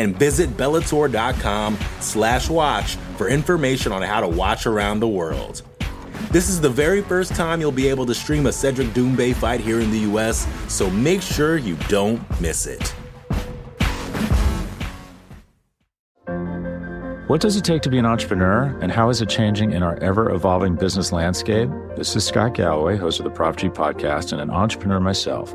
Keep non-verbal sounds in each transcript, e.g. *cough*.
And visit Bellator.com slash watch for information on how to watch around the world. This is the very first time you'll be able to stream a Cedric Doumbé fight here in the US, so make sure you don't miss it. What does it take to be an entrepreneur, and how is it changing in our ever evolving business landscape? This is Scott Galloway, host of the Prop G podcast, and an entrepreneur myself.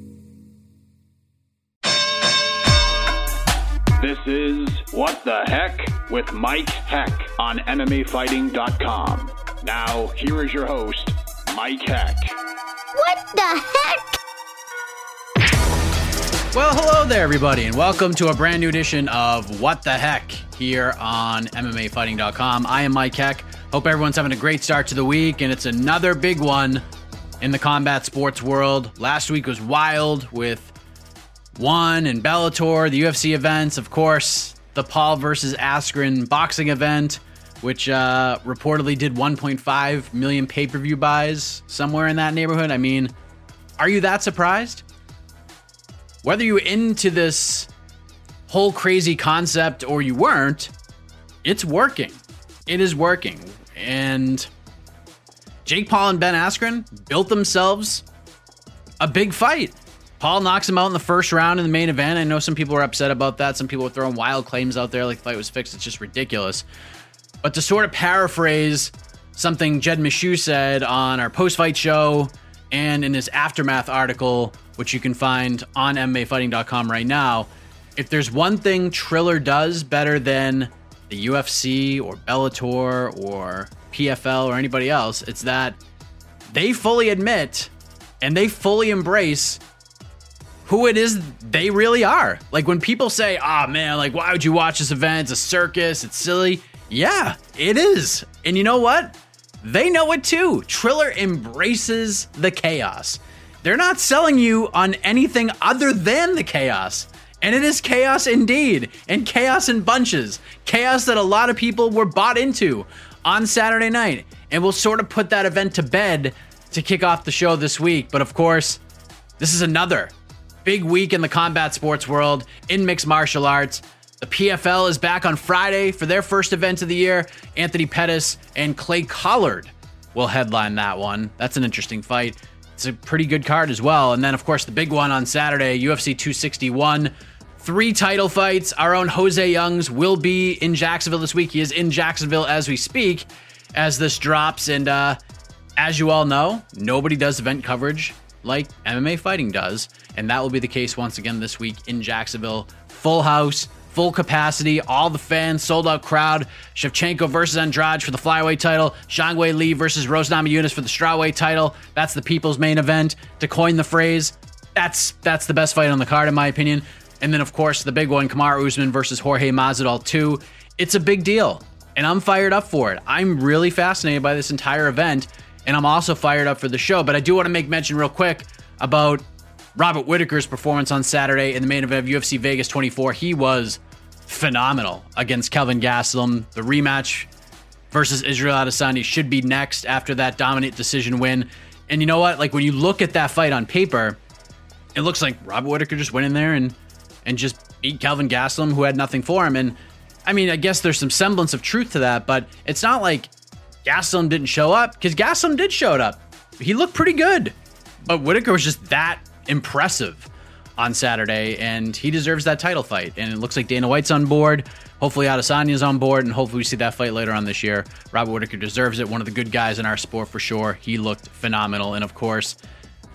This is What the Heck with Mike Heck on MMAfighting.com. Now, here is your host, Mike Heck. What the heck? Well, hello there, everybody, and welcome to a brand new edition of What the Heck here on MMAfighting.com. I am Mike Heck. Hope everyone's having a great start to the week, and it's another big one in the combat sports world. Last week was wild with one and Bellator, the UFC events, of course, the Paul versus Askren boxing event, which uh, reportedly did 1.5 million pay per view buys, somewhere in that neighborhood. I mean, are you that surprised? Whether you into this whole crazy concept or you weren't, it's working. It is working. And Jake Paul and Ben Askren built themselves a big fight. Paul knocks him out in the first round in the main event. I know some people are upset about that. Some people are throwing wild claims out there like the fight was fixed. It's just ridiculous. But to sort of paraphrase something Jed Meshew said on our post fight show and in his aftermath article, which you can find on MMAfighting.com right now, if there's one thing Triller does better than the UFC or Bellator or PFL or anybody else, it's that they fully admit and they fully embrace who it is they really are. Like when people say, "Ah, oh, man, like why would you watch this event? It's a circus. It's silly." Yeah, it is. And you know what? They know it too. Triller embraces the chaos. They're not selling you on anything other than the chaos. And it is chaos indeed, and chaos in bunches. Chaos that a lot of people were bought into on Saturday night. And we'll sort of put that event to bed to kick off the show this week. But of course, this is another big week in the combat sports world in mixed martial arts. The PFL is back on Friday for their first event of the year. Anthony Pettis and Clay Collard will headline that one. That's an interesting fight. It's a pretty good card as well. And then, of course, the big one on Saturday UFC 261. Three title fights. Our own Jose Youngs will be in Jacksonville this week. He is in Jacksonville as we speak, as this drops. And uh, as you all know, nobody does event coverage like MMA fighting does. And that will be the case once again this week in Jacksonville. Full house, full capacity, all the fans, sold out crowd. Shevchenko versus Andrade for the flyweight title. Zhang Weili versus Rose Namajunas for the strawweight title. That's the people's main event. To coin the phrase, that's that's the best fight on the card in my opinion. And then of course the big one, Kamaru Usman versus Jorge Masvidal 2. It's a big deal, and I'm fired up for it. I'm really fascinated by this entire event, and I'm also fired up for the show. But I do want to make mention real quick about Robert Whitaker's performance on Saturday in the main event of UFC Vegas 24. He was phenomenal against Kelvin Gastelum. The rematch versus Israel Adesanya should be next after that dominant decision win. And you know what? Like when you look at that fight on paper, it looks like Robert Whitaker just went in there and and just beat Kelvin Gastelum, who had nothing for him. And I mean, I guess there's some semblance of truth to that, but it's not like Gastelum didn't show up because Gastelum did show up. He looked pretty good, but Whitaker was just that impressive on Saturday, and he deserves that title fight. And it looks like Dana White's on board Hopefully, Adesanya's on board, and hopefully, we see that fight later on this year. Robert Whitaker deserves it. One of the good guys in our sport for sure. He looked phenomenal. And of course,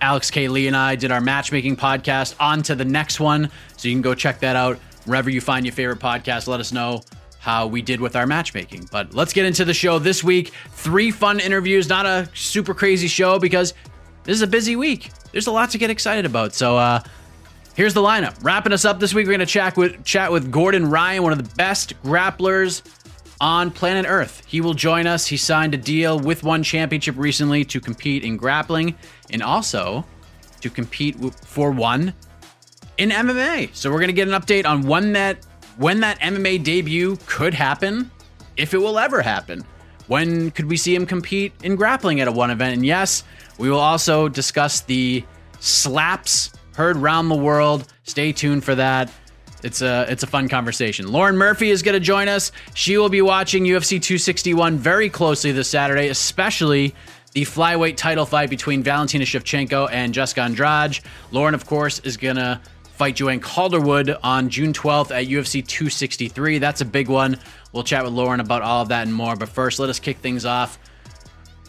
Alex K. Lee and I did our matchmaking podcast. On to the next one. So you can go check that out wherever you find your favorite podcast. Let us know how we did with our matchmaking. But let's get into the show this week. Three fun interviews, not a super crazy show because this is a busy week. There's a lot to get excited about. So uh, here's the lineup. Wrapping us up this week, we're to chat with chat with Gordon Ryan, one of the best grapplers on planet Earth. He will join us. He signed a deal with One Championship recently to compete in grappling and also to compete for one in MMA. So we're to get an update on when that when that MMA debut could happen, if it will ever happen. When could we see him compete in grappling at a one event? And yes, we will also discuss the slaps heard round the world. Stay tuned for that. It's a it's a fun conversation. Lauren Murphy is going to join us. She will be watching UFC 261 very closely this Saturday, especially the flyweight title fight between Valentina Shevchenko and Jessica Andrade. Lauren, of course, is going to fight Joanne Calderwood on June 12th at UFC 263. That's a big one. We'll chat with Lauren about all of that and more. But first, let us kick things off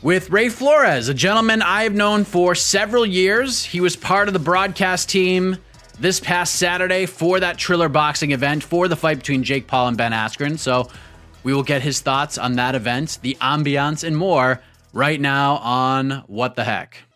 with Ray Flores, a gentleman I have known for several years. He was part of the broadcast team this past Saturday for that Triller boxing event for the fight between Jake Paul and Ben Askren. So we will get his thoughts on that event, the ambiance, and more right now on What the Heck.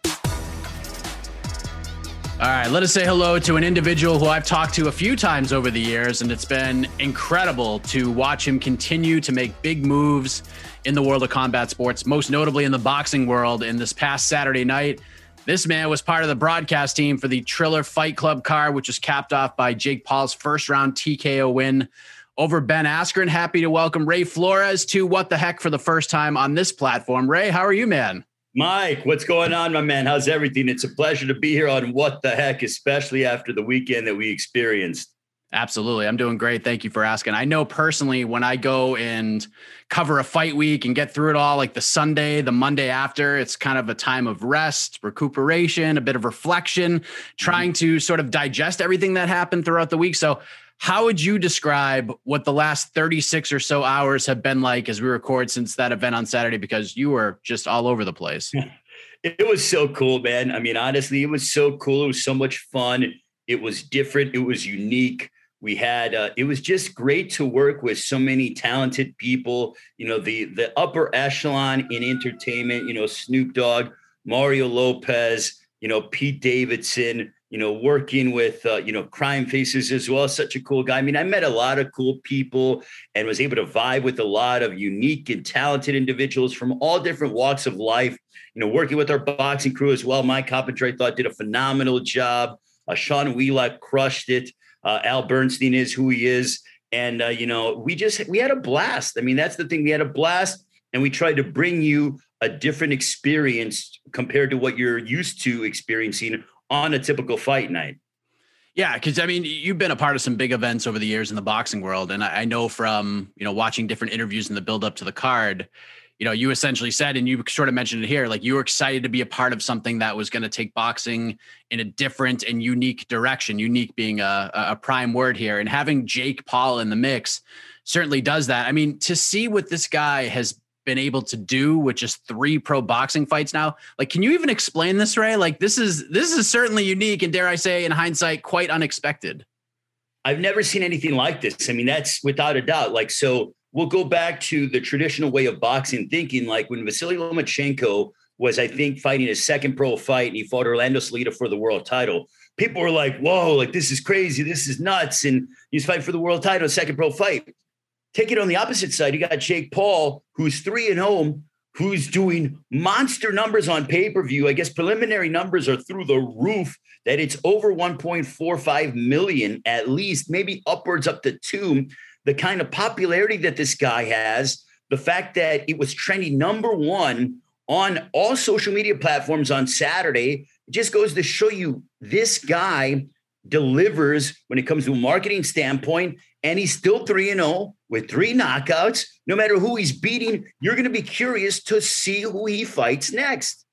All right, let us say hello to an individual who I've talked to a few times over the years, and it's been incredible to watch him continue to make big moves in the world of combat sports, most notably in the boxing world. In this past Saturday night, this man was part of the broadcast team for the Triller Fight Club card, which was capped off by Jake Paul's first round TKO win over Ben Askren. Happy to welcome Ray Flores to What the Heck for the first time on this platform. Ray, how are you, man? Mike, what's going on, my man? How's everything? It's a pleasure to be here on What the Heck, especially after the weekend that we experienced. Absolutely. I'm doing great. Thank you for asking. I know personally when I go and cover a fight week and get through it all, like the Sunday, the Monday after, it's kind of a time of rest, recuperation, a bit of reflection, mm-hmm. trying to sort of digest everything that happened throughout the week. So how would you describe what the last 36 or so hours have been like as we record since that event on Saturday? Because you were just all over the place. *laughs* It was so cool, man. I mean, honestly, it was so cool. It was so much fun. It was different. It was unique. We had uh, it was just great to work with so many talented people. You know, the the upper echelon in entertainment. You know, Snoop Dogg, Mario Lopez. You know, Pete Davidson you know, working with, uh, you know, crime faces as well. Such a cool guy. I mean, I met a lot of cool people and was able to vibe with a lot of unique and talented individuals from all different walks of life. You know, working with our boxing crew as well. Mike Coppinger, I thought, did a phenomenal job. Uh, Sean Wheelock crushed it. Uh, Al Bernstein is who he is. And, uh, you know, we just, we had a blast. I mean, that's the thing. We had a blast and we tried to bring you a different experience compared to what you're used to experiencing on a typical fight night. Yeah, because I mean, you've been a part of some big events over the years in the boxing world, and I, I know from you know watching different interviews in the build up to the card, you know, you essentially said, and you sort of mentioned it here, like you were excited to be a part of something that was going to take boxing in a different and unique direction. Unique being a, a prime word here, and having Jake Paul in the mix certainly does that. I mean, to see what this guy has been able to do with just three pro boxing fights now. Like, can you even explain this, Ray? Like, this is this is certainly unique and dare I say, in hindsight, quite unexpected. I've never seen anything like this. I mean, that's without a doubt. Like, so we'll go back to the traditional way of boxing thinking. Like when Vasily Lomachenko was, I think, fighting his second pro fight, and he fought Orlando Salido for the world title. People were like, "Whoa! Like this is crazy. This is nuts!" And he's fighting for the world title, second pro fight. Take it on the opposite side. You got Jake Paul, who's three and home, who's doing monster numbers on pay per view. I guess preliminary numbers are through the roof. That it's over 1.45 million at least, maybe upwards up to two. The kind of popularity that this guy has, the fact that it was trending number one on all social media platforms on Saturday, just goes to show you this guy delivers when it comes to a marketing standpoint and he's still 3 and 0 with three knockouts. No matter who he's beating, you're going to be curious to see who he fights next.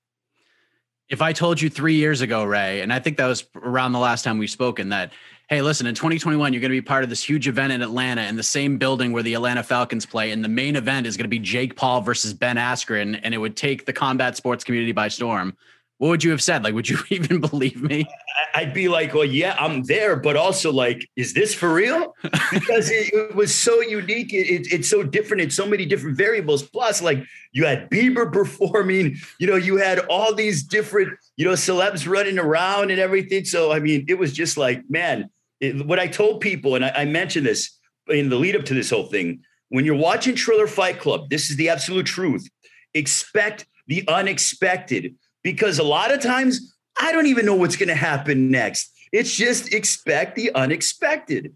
If I told you 3 years ago, Ray, and I think that was around the last time we've spoken that hey, listen, in 2021, you're going to be part of this huge event in Atlanta in the same building where the Atlanta Falcons play. And the main event is going to be Jake Paul versus Ben Askren. And it would take the combat sports community by storm. What would you have said? Like, would you *laughs* even believe me? I'd be like, well, yeah, I'm there, but also like, is this for real? Because it, it was so unique. It, it, it's so different. It's so many different variables. Plus, like, you had Bieber *laughs* performing, you know, you had all these different, you know, celebs running around and everything. So, I mean, it was just like, man, what I told people, and I, I mentioned this in the lead up to this whole thing, when you're watching Triller Fight Club, this is the absolute truth. Expect the unexpected because a lot of times I don't even know what's going to happen next. It's just expect the unexpected.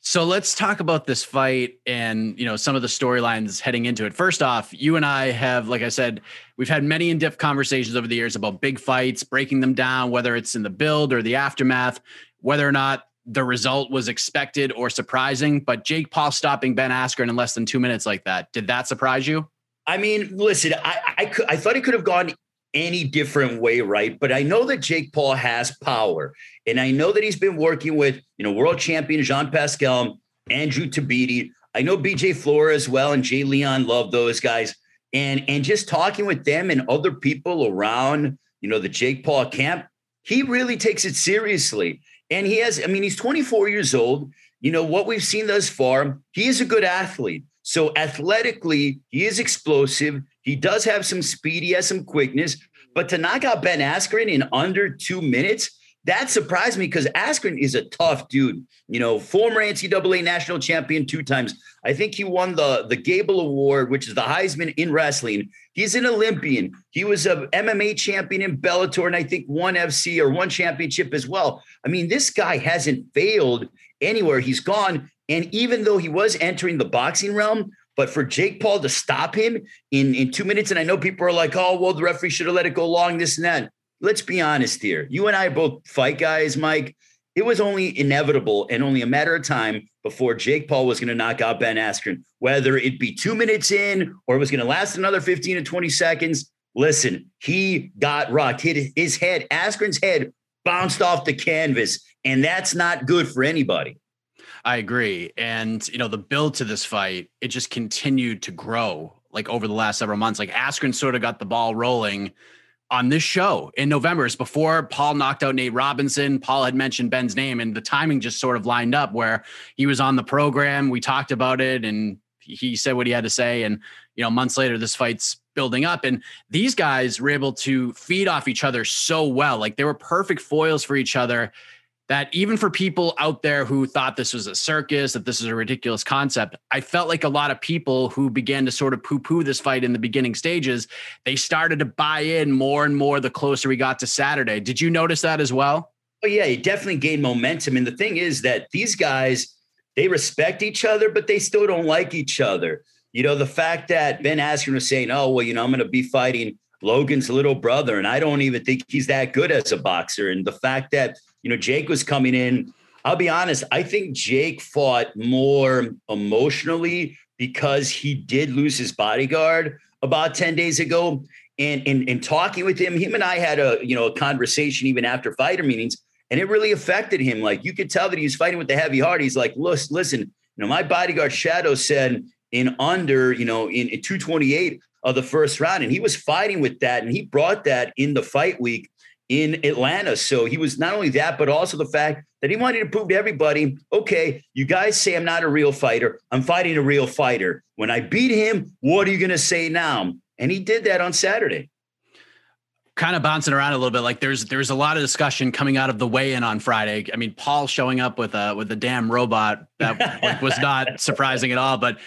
So let's talk about this fight and you know some of the storylines heading into it. First off, you and I have, like I said, we've had many in-depth conversations over the years about big fights, breaking them down, whether it's in the build or the aftermath whether or not the result was expected or surprising. But Jake Paul stopping Ben Askren in less than two minutes like that, did that surprise you? I mean, listen, I I, could, I thought it could have gone any different way, right? But I know that Jake Paul has power, and I know that he's been working with you know world champion Jean Pascal, Andrew Tabiti. I know BJ Flores as well, and J'Leon Love those guys, and and just talking with them and other people around, you know, the Jake Paul camp, he really takes it seriously. And he has, I mean, he's 24 years old. You know, what we've seen thus far, he is a good athlete. So athletically, he is explosive. He does have some speed, he has some quickness. But to knock out Ben Askren in under two minutes, that surprised me because Askren is a tough dude. You know, former NCAA national champion two times. I think he won the the Gable Award, which is the Heisman in wrestling. He's an Olympian. He was a MMA champion in Bellator, and I think one FC or one championship as well. I mean, this guy hasn't failed anywhere he's gone. And even though he was entering the boxing realm, but for Jake Paul to stop him in, in two minutes, and I know people are like, oh, well, the referee should have let it go long, this and that let's be honest here. You and I are both fight guys, Mike. It was only inevitable and only a matter of time before Jake Paul was going to knock out Ben Askren, whether it be two minutes in or it was going to last another 15 to 20 seconds. Listen, he got rocked, hit his head, Askren's head bounced off the canvas, and that's not good for anybody. I agree. And, you know, the build to this fight, it just continued to grow like over the last several months. Like Askren sort of got the ball rolling on this show in November. It's before Paul knocked out Nate Robinson. Paul had mentioned Ben's name, and the timing just sort of lined up where he was on the program. We talked about it, and he said what he had to say. And you know, months later, this fight's building up, and these guys were able to feed off each other so well. Like they were perfect foils for each other that even for people out there who thought this was a circus, that this is a ridiculous concept, I felt like a lot of people who began to sort of poo poo this fight in the beginning stages, they started to buy in more and more the closer we got to Saturday. Did you notice that as well? Oh, yeah, it definitely gained momentum. And the thing is that these guys, they respect each other, but they still don't like each other. You know, the fact that Ben Askren was saying, oh, well, you know, I'm going to be fighting Logan's little brother, and I don't even think he's that good as a boxer. And the fact that you know, Jake was coming in. I'll be honest, I think Jake fought more emotionally because he did lose his bodyguard about 10 days ago. And in in talking with him, him and I had a you know a conversation even after fighter meetings, and it really affected him. Like you could tell that he was fighting with the heavy heart. He's like, listen, listen, you know, my bodyguard Shadow said in under, you know, in, in 228 of the first round, and he was fighting with that, and he brought that in the fight week in Atlanta. So he was not only that, but also the fact that he wanted to prove to everybody, okay, you guys say I'm not a real fighter. I'm fighting a real fighter. When I beat him, what are you going to say now? And he did that on Saturday. Kind of bouncing around a little bit. Like there's there's a lot of discussion coming out of the weigh-in on Friday. I mean, Paul showing up with a with a damn robot that like, was not *laughs* surprising at all. But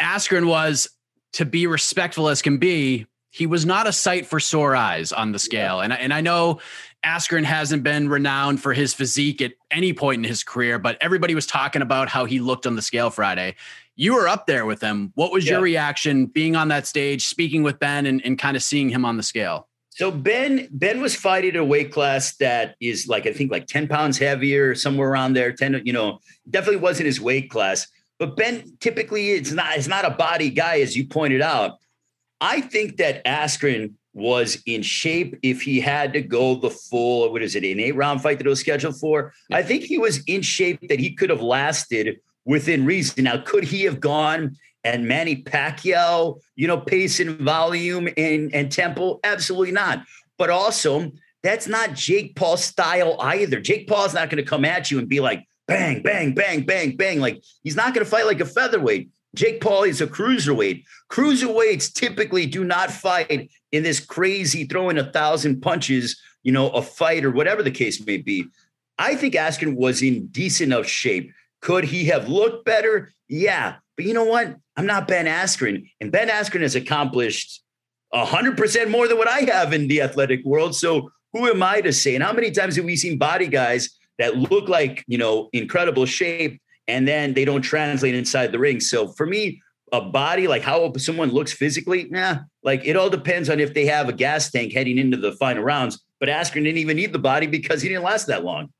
Askren was to be respectful as can be he was not a sight for sore eyes on the scale. And, and I know Askren hasn't been renowned for his physique at any point in his career, but everybody was talking about how he looked on the scale Friday. You were up there with him. What was yeah. your reaction being on that stage, speaking with Ben, and, and kind of seeing him on the scale? So Ben Ben was fighting a weight class that is like I think like 10 pounds heavier, somewhere around there. 10, you know, definitely wasn't his weight class. But Ben typically it's not it's not a body guy, as you pointed out. I think that Askren was in shape if he had to go the full, what is it, an eight round fight that it was scheduled for. Yeah. I think he was in shape that he could have lasted within reason. Now, could he have gone and Manny Pacquiao, you know, pace and volume and, and tempo? Absolutely not. But also, that's not Jake Paul's style either. Jake Paul's not going to come at you and be like, bang, bang, bang, bang, bang. Like he's not going to fight like a featherweight. Jake Paul is a cruiserweight. Cruiserweights typically do not fight in this crazy throwing a thousand punches, you know, a fight or whatever the case may be. I think Askren was in decent enough shape. Could he have looked better? Yeah. But you know what? I'm not Ben Askren. And Ben Askren has accomplished 100% more than what I have in the athletic world. So who am I to say? And how many times have we seen body guys that look like, you know, incredible shape and then they don't translate inside the ring? So for me, a body, like how someone looks physically, yeah, like it all depends on if they have a gas tank heading into the final rounds. But Askren didn't even need the body because he didn't last that long.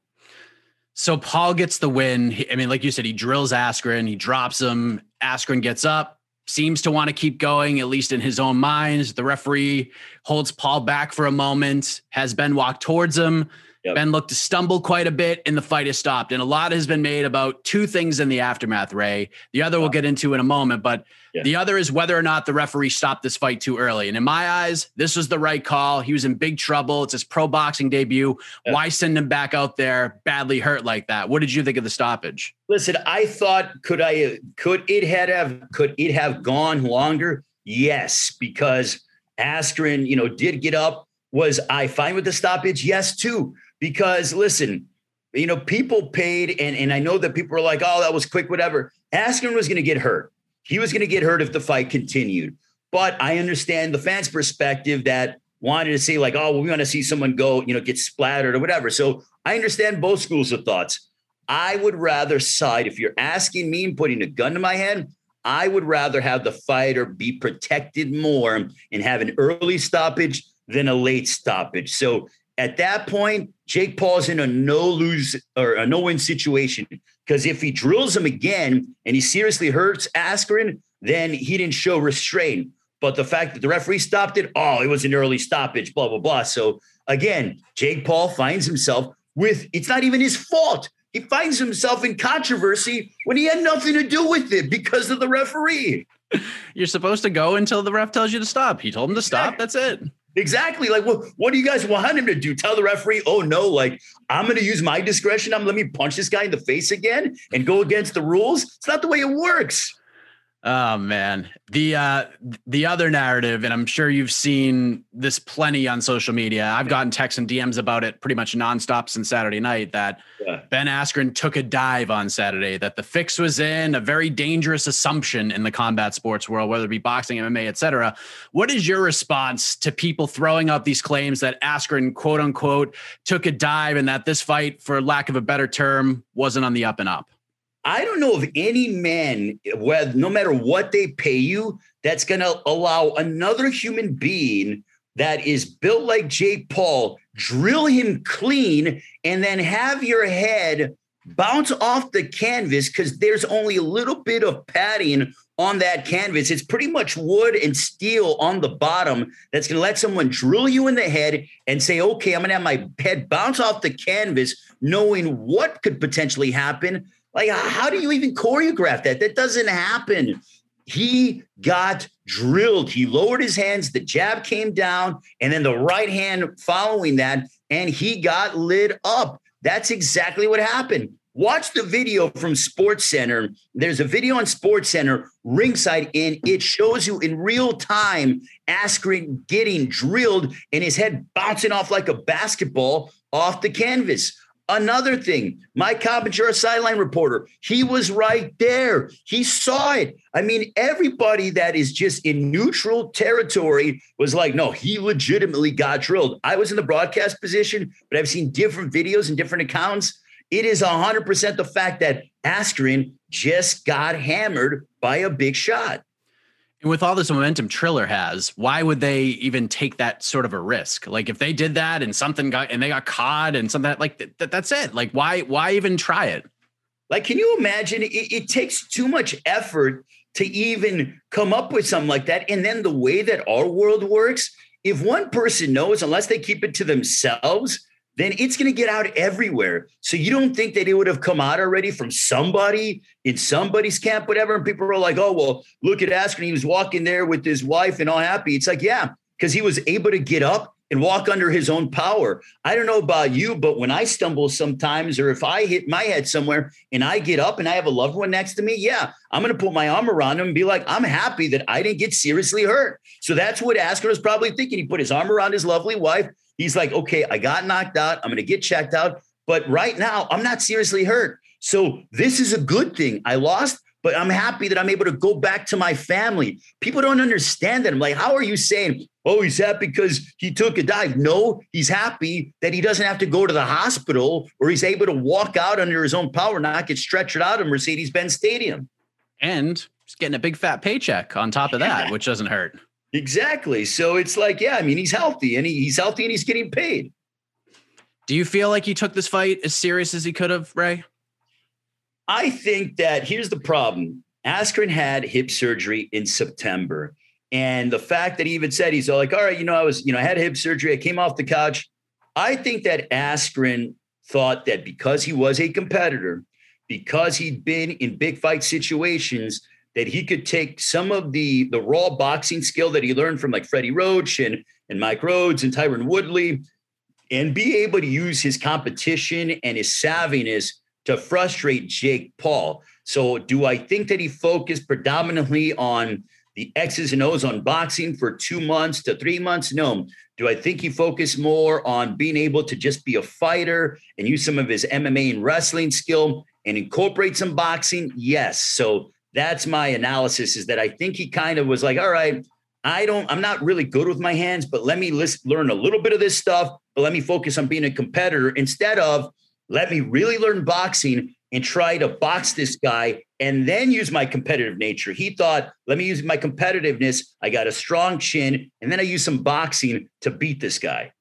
So Paul gets the win. I mean, like you said, he drills Askren, he drops him. Askren gets up, seems to want to keep going, at least in his own mind. The referee holds Paul back for a moment, has Ben walk towards him. Yep. Ben looked to stumble quite a bit, and the fight has stopped. And a lot has been made about two things in the aftermath, Ray. The other we'll get into in a moment, but yeah. the other is whether or not the referee stopped this fight too early. And in my eyes, this was the right call. He was in big trouble. It's his pro boxing debut. Yeah. Why send him back out there badly hurt like that? What did you think of the stoppage? Listen, I thought could I could it had have could it have gone longer? Yes, because Askren, you know, did get up. Was I fine with the stoppage? Yes, too because listen, you know, people paid, and, and I know that people are like, oh, that was quick, whatever. Askren was going to get hurt. He was going to get hurt if the fight continued. But I understand the fans' perspective that wanted to see, like, oh, well, we want to see someone go, you know, get splattered or whatever. So I understand both schools of thoughts. I would rather side, if you're asking me and putting a gun to my head, I would rather have the fighter be protected more and have an early stoppage than a late stoppage. So at that point, Jake Paul's in a no lose or a no win situation because if he drills him again and he seriously hurts Askren, then he didn't show restraint. But the fact that the referee stopped it, oh, it was an early stoppage, blah, blah, blah. So again, Jake Paul finds himself with it's not even his fault. He finds himself in controversy when he had nothing to do with it because of the referee. *laughs* You're supposed to go until the ref tells you to stop. He told him to stop. That's it. Exactly. Like, what, what do you guys want him to do? Tell the referee, oh no, like I'm to use my discretion. I'm let me punch this guy in the face again and go against the rules. It's not the way it works. Oh man, the uh, the other narrative, and I'm sure you've seen this plenty on social media. I've gotten texts and DMs about it pretty much nonstop since Saturday night. That yeah. Ben Askren took a dive on Saturday. That the fix was in. A very dangerous assumption in the combat sports world, whether it be boxing, MMA, etc. What is your response to people throwing out these claims that Askren, quote unquote, took a dive, and that this fight, for lack of a better term, wasn't on the up and up? I don't know of any man, where no matter what they pay you, that's going to allow another human being that is built like Jake Paul drill him clean and then have your head bounce off the canvas because there's only a little bit of padding on that canvas. It's pretty much wood and steel on the bottom that's going to let someone drill you in the head and say, okay, I'm going to have my head bounce off the canvas, knowing what could potentially happen. Like, how do you even choreograph that? That doesn't happen. He got drilled. He lowered his hands, the jab came down, and then the right hand following that, and he got lit up. That's exactly what happened. Watch the video from Sports Center. There's a video on Sports Center ringside, and it shows you in real time Askren getting drilled and his head bouncing off like a basketball off the canvas. Another thing, Mike Coppinger, a sideline reporter, he was right there. He saw it. I mean, everybody that is just in neutral territory was like, no, he legitimately got drilled. I was in the broadcast position, but I've seen different videos and different accounts. It is 100% the fact that Askren just got hammered by a big shot. And with all this momentum Triller has, why would they even take that sort of a risk? Like if they did that and something got and they got caught and something like that, that's it. Like why why even try it? Like can you imagine? It, it takes too much effort to even come up with something like that. And then the way that our world works, if one person knows, unless they keep it to themselves, then it's going to get out everywhere. So you don't think that it would have come out already from somebody in somebody's camp, whatever. And people are like, oh, well, look at Askren. He was walking there with his wife and all happy. It's like, yeah, because he was able to get up and walk under his own power. I don't know about you, but when I stumble sometimes, or if I hit my head somewhere and I get up and I have a loved one next to me, yeah, I'm going to put my arm around him and be like, I'm happy that I didn't get seriously hurt. So that's what Askren was probably thinking. He put his arm around his lovely wife. He's like, okay, I got knocked out. I'm going to get checked out. But right now, I'm not seriously hurt. So this is a good thing. I lost, but I'm happy that I'm able to go back to my family. People don't understand that. I'm like, how are you saying, oh, he's happy because he took a dive? No, he's happy that he doesn't have to go to the hospital or he's able to walk out under his own power, not get stretched out of Mercedes Benz Stadium. And he's getting a big fat paycheck on top of that, which doesn't hurt. Exactly. So it's like, yeah, I mean, he's healthy and he, he's healthy and he's getting paid. Do you feel like he took this fight as serious as he could have, Ray? I think that here's the problem. Askren had hip surgery in September. And the fact that he even said he's all like, all right, you know, I was, you know, I had hip surgery. I came off the couch. I think that Askren thought that because he was a competitor, because he'd been in big fight situations, that he could take some of the the raw boxing skill that he learned from like Freddie Roach and and Mike Rhodes and Tyron Woodley, and be able to use his competition and his savviness to frustrate Jake Paul. So, do I think that he focused predominantly on the X's and O's on boxing for two months to three months? No. Do I think he focused more on being able to just be a fighter and use some of his MMA and wrestling skill and incorporate some boxing? Yes. So, that's my analysis is that I think he kind of was like, all right, I don't, I'm not really good with my hands, but let me list, learn a little bit of this stuff, but let me focus on being a competitor instead of let me really learn boxing and try to box this guy and then use my competitive nature. He thought, let me use my competitiveness. I got a strong chin, and then I use some boxing to beat this guy.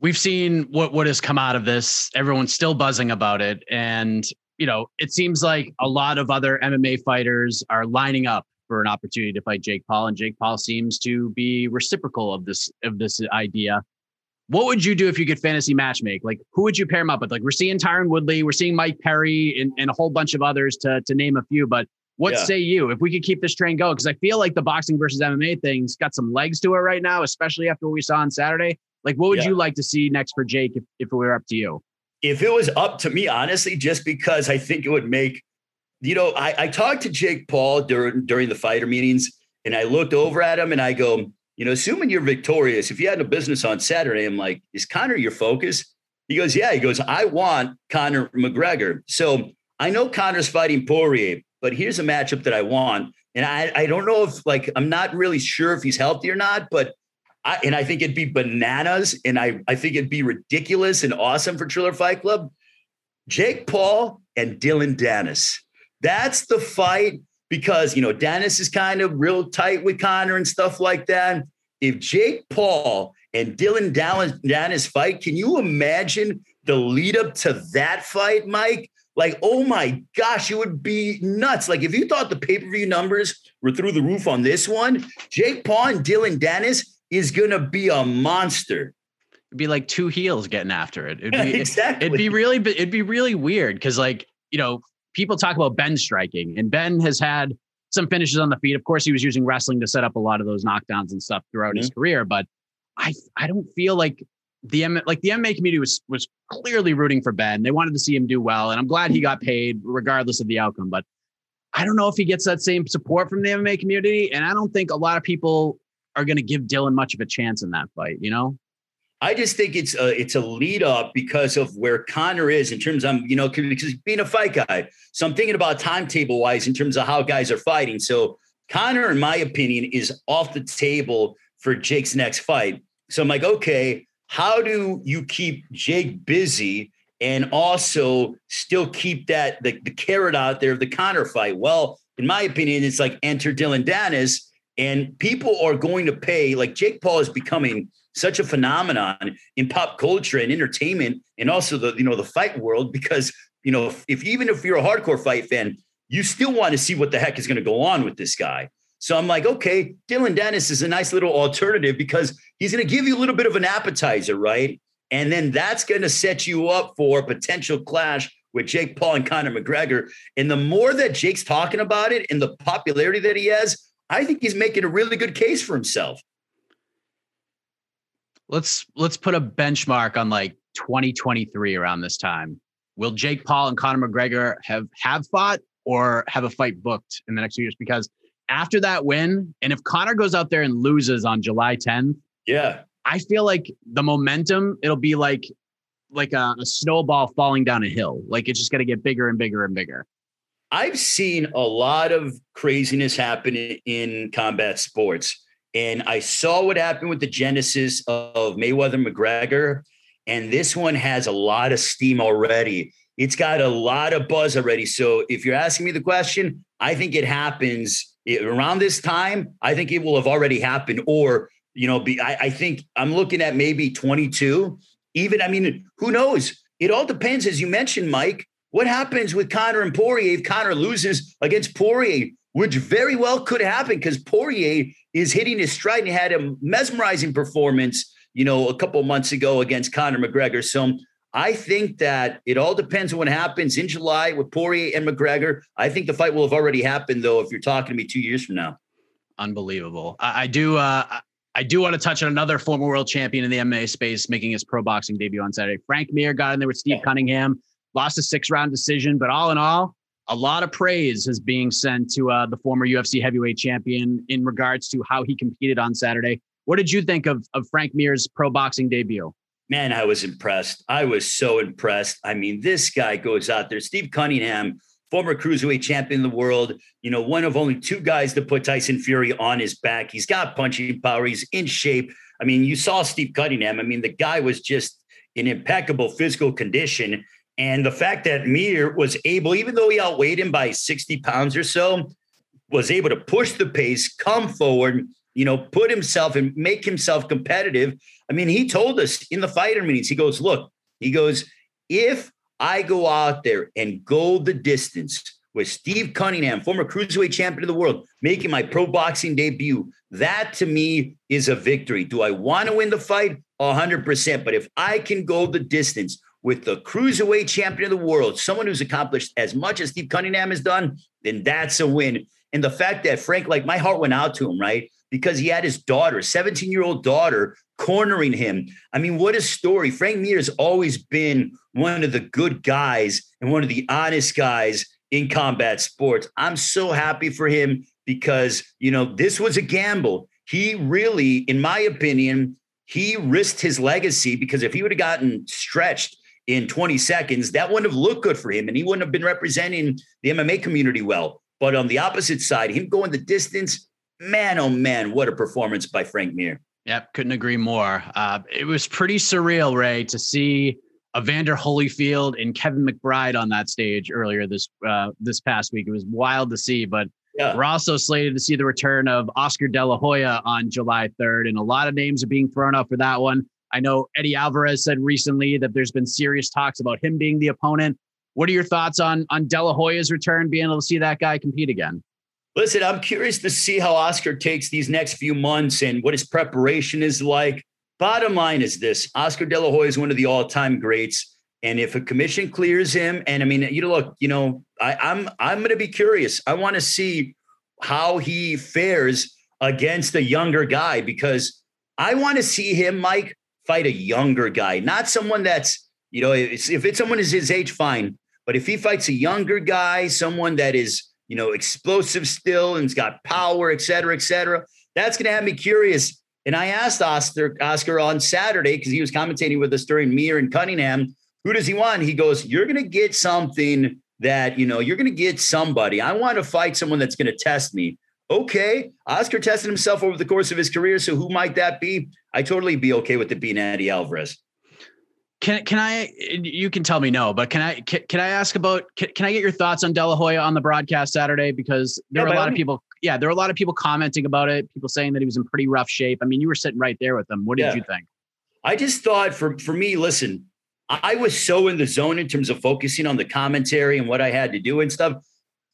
We've seen what what has come out of this. Everyone's still buzzing about it, and you know, it seems like a lot of other MMA fighters are lining up for an opportunity to fight Jake Paul, and Jake Paul seems to be reciprocal of this of this idea. What would you do if you could fantasy matchmake? Like, who would you pair him up with? Like, we're seeing Tyron Woodley, we're seeing Mike Perry, and, and a whole bunch of others to to name a few. But what yeah. say you if we could keep this train going? Because I feel like the boxing versus MMA thing's got some legs to it right now, especially after what we saw on Saturday. Like, what would yeah. you like to see next for Jake if, if it were up to you? If it was up to me, honestly, just because I think it would make, you know, I, I talked to Jake Paul during during the fighter meetings, and I looked over at him and I go, you know, assuming you're victorious, if you had no business on Saturday, I'm like, is Conor your focus? He goes, yeah. He goes, I want Conor McGregor. So I know Conor's fighting Poirier, but here's a matchup that I want. And I, I don't know if like I'm not really sure if he's healthy or not, but I, and I think it'd be bananas, and I, I think it'd be ridiculous and awesome for Triller Fight Club. Jake Paul and Dillon Danis. That's the fight because you know Danis is kind of real tight with Conor and stuff like that. If Jake Paul and Dillon Danis fight, can you imagine the lead up to that fight, Mike? Like, oh my gosh, it would be nuts. Like, if you thought the pay per view numbers were through the roof on this one, Jake Paul and Dillon Danis, is going to be a monster. It'd be like two heels getting after it. It'd be, *laughs* exactly. It'd be really, it'd be really weird because, like, you know, people talk about Ben striking, and Ben has had some finishes on the feet. Of course, he was using wrestling to set up a lot of those knockdowns and stuff throughout mm-hmm. his career. But I, I don't feel like the M, like the MMA community was was clearly rooting for Ben. They wanted to see him do well, and I'm glad he got paid regardless of the outcome. But I don't know if he gets that same support from the MMA community, and I don't think a lot of people are going to give Dillon much of a chance in that fight, you know? I just think it's a it's a lead up because of where Conor is in terms of you know because being a fight guy. So I'm thinking about timetable wise in terms of how guys are fighting. So Conor, in my opinion, is off the table for Jake's next fight. So I'm like, okay, how do you keep Jake busy and also still keep that the, the carrot out there of the Conor fight? Well, in my opinion, it's like enter Dillon Danis and people are going to pay, like Jake Paul is becoming such a phenomenon in pop culture and entertainment and also the, you know, the fight world, because, you know, if, even if you're a hardcore fight fan, you still want to see what the heck is going to go on with this guy. So I'm like, okay, dillon Danis is a nice little alternative because he's going to give you a little bit of an appetizer, right? And then that's going to set you up for a potential clash with Jake Paul and Conor McGregor. And the more that Jake's talking about it and the popularity that he has, I think he's making a really good case for himself. Let's let's put a benchmark on like 2023 around this time. Will Jake Paul and Conor McGregor have have fought or have a fight booked in the next few years? Because after that win, and if Conor goes out there and loses on July 10th, yeah, I feel like the momentum it'll be like like a, a snowball falling down a hill. Like it's just going to get bigger and bigger and bigger. I've seen a lot of craziness happen in combat sports. And I saw what happened with the genesis of Mayweather McGregor. And this one has a lot of steam already. It's got a lot of buzz already. So if you're asking me the question, I think it happens around this time. I think it will have already happened. Or, you know, be I, I think I'm looking at maybe 22. Even, I mean, who knows? It all depends, as you mentioned, Mike. What happens with Conor and Poirier if Conor loses against Poirier, which very well could happen because Poirier is hitting his stride and had a mesmerizing performance, you know, a couple months ago against Conor McGregor. So I think that it all depends on what happens in July with Poirier and McGregor. I think the fight will have already happened, though, if you're talking to me two years from now. Unbelievable. I, I do. Uh, I do want to touch on another former world champion in the MMA space making his pro boxing debut on Saturday. Frank Mir got in there with Steve. Cunningham, lost a six round decision, but all in all, a lot of praise is being sent to uh, the former UFC heavyweight champion in regards to how he competed on Saturday. What did you think of, of Frank Mir's pro boxing debut? Man, I was impressed. I was so impressed. I mean, this guy goes out there. Steve Cunningham former cruiserweight champion of the world, you know, one of only two guys to put Tyson Fury on his back. He's got punching power, he's in shape. I mean, you saw Steve Cunningham. I mean, the guy was just in impeccable physical condition. And the fact that Mir was able, even though he outweighed him by 60 pounds or so, was able to push the pace, come forward, you know, put himself and make himself competitive. I mean, he told us in the fighter meetings, he goes, look, he goes, if I go out there and go the distance with Steve Cunningham, former cruiserweight champion of the world, making my pro boxing debut. That to me is a victory. Do I want to win the fight? 100%. But if I can go the distance with the cruiserweight champion of the world, someone who's accomplished as much as Steve Cunningham has done, then that's a win. And the fact that Frank, like my heart went out to him, right? Because he had his daughter, 17 year old daughter, cornering him. I mean, what a story. Frank Mir has always been one of the good guys and one of the honest guys in combat sports. I'm so happy for him because, you know, this was a gamble. He really, in my opinion, he risked his legacy because if he would have gotten stretched in 20 seconds, that wouldn't have looked good for him and he wouldn't have been representing the MMA community well. But on the opposite side, him going the distance, man, oh man, what a performance by Frank Mir. Yep, couldn't agree more. Uh, it was pretty surreal, Ray, to see Evander Holyfield and Kevin McBride on that stage earlier this uh, this past week. It was wild to see, but yeah. we're also slated to see the return of Oscar De La Hoya on July 3rd, and a lot of names are being thrown out for that one. I know Eddie Alvarez said recently that there's been serious talks about him being the opponent. What are your thoughts on on De La Hoya's return, being able to see that guy compete again? Listen, I'm curious to see how Oscar takes these next few months and what his preparation is like. Bottom line is this Oscar De La Hoya is one of the all time greats. And if a commission clears him, and I mean, you know, look, you know, I, I'm I'm going to be curious. I want to see how he fares against a younger guy because I want to see him, Mike, fight a younger guy, not someone that's, you know, if it's someone is his age, fine. But if he fights a younger guy, someone that is you know, explosive still and's got power, et cetera, et cetera. That's going to have me curious. And I asked Oscar, Oscar on Saturday because he was commentating with us during Mir and Cunningham. Who does he want? He goes, You're going to get something that, you know, you're going to get somebody. I want to fight someone that's going to test me. Okay. Oscar tested himself over the course of his career. So who might that be? I totally be okay with it being Eddie Alvarez. Can can I? You can tell me no, but can I can, can I ask about? Can, can, I get your thoughts on De La Hoya on the broadcast Saturday? Because there yeah, were a lot of people. Yeah, there were a lot of people commenting about it. People saying that he was in pretty rough shape. I mean, you were sitting right there with them. What did yeah. you think? I just thought for for me, listen, I was so in the zone in terms of focusing on the commentary and what I had to do and stuff.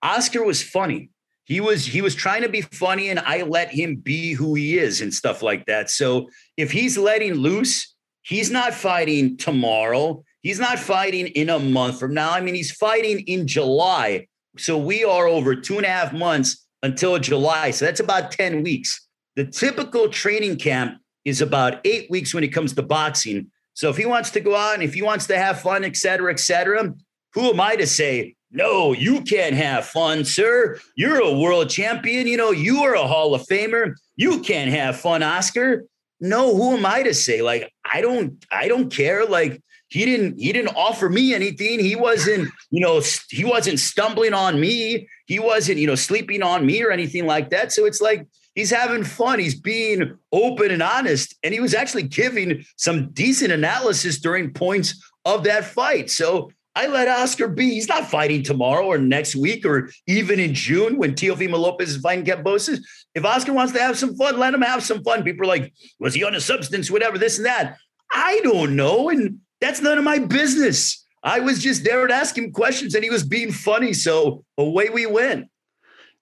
Oscar was funny. He was he was trying to be funny and I let him be who he is and stuff like that. So if he's letting loose, he's not fighting tomorrow. He's not fighting in a month from now. I mean, he's fighting in July. So we are over two and a half months until July. So that's about 10 weeks. The typical training camp is about eight weeks when it comes to boxing. So if he wants to go out and if he wants to have fun, et cetera, et cetera, who am I to say, no, you can't have fun, sir? You're a world champion. You know, you are a Hall of Famer. You can't have fun, Oscar. No, who am I to say? Like, I don't, I don't care. Like, he didn't he didn't offer me anything he wasn't you know he wasn't stumbling on me he wasn't you know sleeping on me or anything like that so it's like he's having fun he's being open and honest and he was actually giving some decent analysis during points of that fight so I let Oscar be. He's not fighting tomorrow or next week or even in June when Teofimo Lopez is fighting Kambosos. If Oscar wants to have some fun, let him have some fun. People are like, was he on a substance, whatever, this and that. I don't know. And that's none of my business. I was just there to ask him questions and he was being funny. So away we went.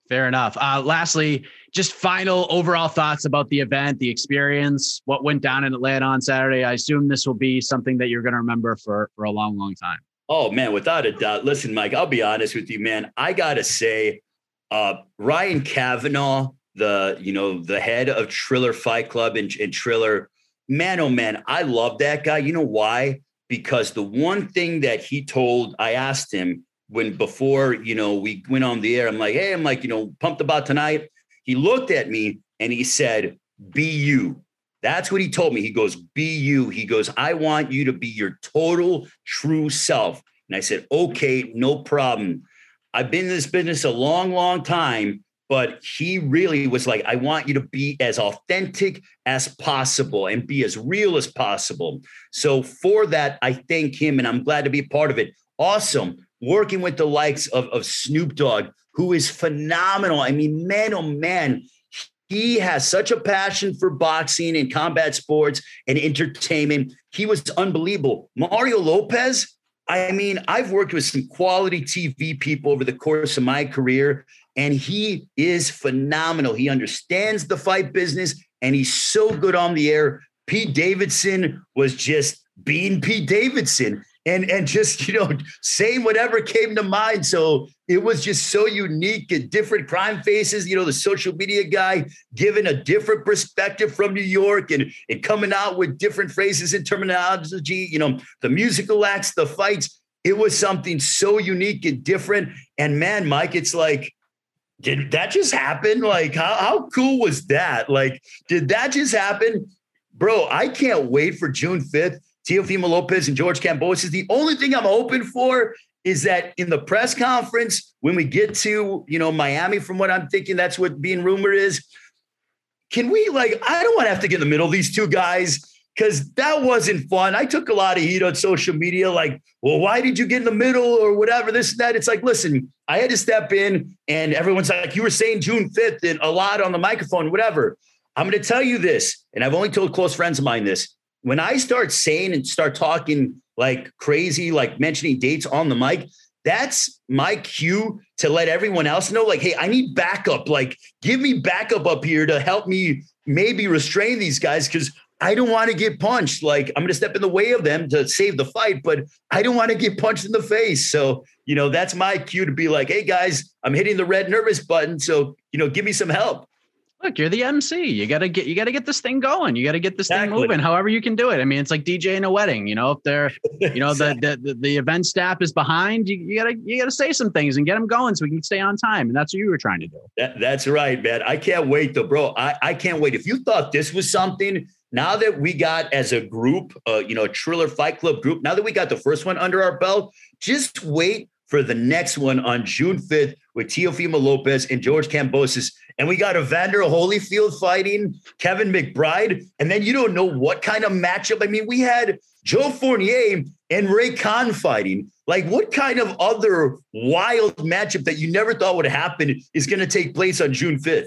Fair enough. Uh, lastly, just final overall thoughts about the event, the experience, what went down in Atlanta on Saturday. I assume this will be something that you're going to remember for, for a long, long time. Oh, man, without a doubt. Listen, Mike, I'll be honest with you, man. I got to say, uh, Ryan Kavanaugh, the, you know, the head of Triller Fight Club and, and Triller, man, oh, man, I love that guy. You know why? because the one thing that he told, I asked him when before, you know, we went on the air, I'm like, hey, I'm like, you know, pumped about tonight. He looked at me and he said, be you. That's what he told me. He goes, be you. He goes, I want you to be your total true self. And I said, okay, no problem. I've been in this business a long, long time but he really was like, I want you to be as authentic as possible and be as real as possible. So for that, I thank him and I'm glad to be a part of it. Awesome. Working with the likes of, of Snoop Dogg, who is phenomenal. I mean, man, oh man, he has such a passion for boxing and combat sports and entertainment. He was unbelievable. Mario Lopez, I mean, I've worked with some quality TV people over the course of my career, and he is phenomenal. He understands the fight business and he's so good on the air. Pete Davidson was just being Pete Davidson and and just you know saying whatever came to mind. So it was just so unique and different crime faces. You know, the social media guy giving a different perspective from New York and and coming out with different phrases and terminology. You know, the musical acts, the fights. It was something so unique and different. And man, Mike, it's like did that just happen? Like, how, how cool was that? Like, did that just happen? Bro, I can't wait for June 5th. Teofimo Lopez and George Kambosos. The only thing I'm hoping for is that in the press conference, when we get to, you know, Miami, from what I'm thinking, that's what being rumored is. Can we like, I don't want to have to get in the middle of these two guys because that wasn't fun. I took a lot of heat on social media, like, well, why did you get in the middle or whatever, this and that. It's like, listen, I had to step in, and everyone's like, you were saying June 5th and a lot on the microphone, whatever. I'm going to tell you this, and I've only told close friends of mine this. When I start saying and start talking like crazy, like mentioning dates on the mic, that's my cue to let everyone else know, like, hey, I need backup. Like, give me backup up here to help me maybe restrain these guys because I don't want to get punched. Like I'm going to step in the way of them to save the fight, but I don't want to get punched in the face. So, you know, that's my cue to be like, hey guys, I'm hitting the red nervous button. So, you know, give me some help. Look, you're the MC. You gotta get you gotta get this thing going. You gotta get this exactly. thing moving. However you can do it. I mean, it's like DJ in a wedding. You know, if they're, you know, exactly. the, the the event staff is behind, you, you gotta you gotta say some things and get them going so we can stay on time. And that's what you were trying to do. That, that's right, man. I can't wait though, bro. I I can't wait. If you thought this was something now that we got as a group, uh, you know, a Triller Fight Club group, now that we got the first one under our belt, just wait for the next one on June 5th with Teofimo Lopez and George Kambosos. And we got Evander Holyfield fighting Kevin McBride. And then you don't know what kind of matchup. I mean, we had Joe Fournier and Reykon fighting. Like, what kind of other wild matchup that you never thought would happen is going to take place on June 5th?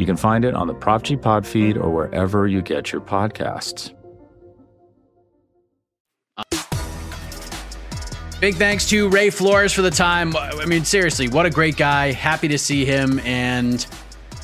You can find it on the Prop G Pod feed or wherever you get your podcasts. Big thanks to Ray Flores for the time. I mean, seriously, what a great guy. Happy to see him. And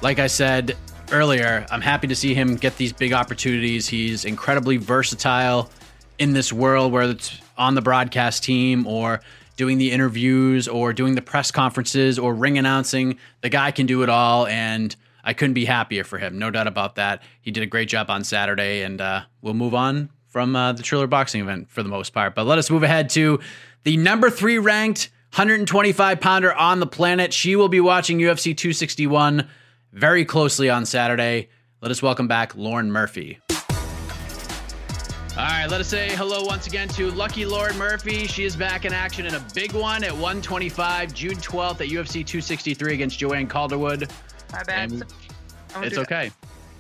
like I said earlier, I'm happy to see him get these big opportunities. He's incredibly versatile in this world, whether it's on the broadcast team or doing the interviews or doing the press conferences or ring announcing. The guy can do it all. And I couldn't be happier for him. No doubt about that. He did a great job on Saturday. And uh, we'll move on from uh, the Triller boxing event for the most part. But let us move ahead to the number three ranked 125 pounder on the planet. She will be watching UFC 261 very closely on Saturday. Let us welcome back Lauren Murphy. All right, let us say hello once again to Lucky Lauren Murphy. She is back in action in a big one at 125, June 12th at UFC 263 against Joanne Calderwood. My bad. And It's that. okay.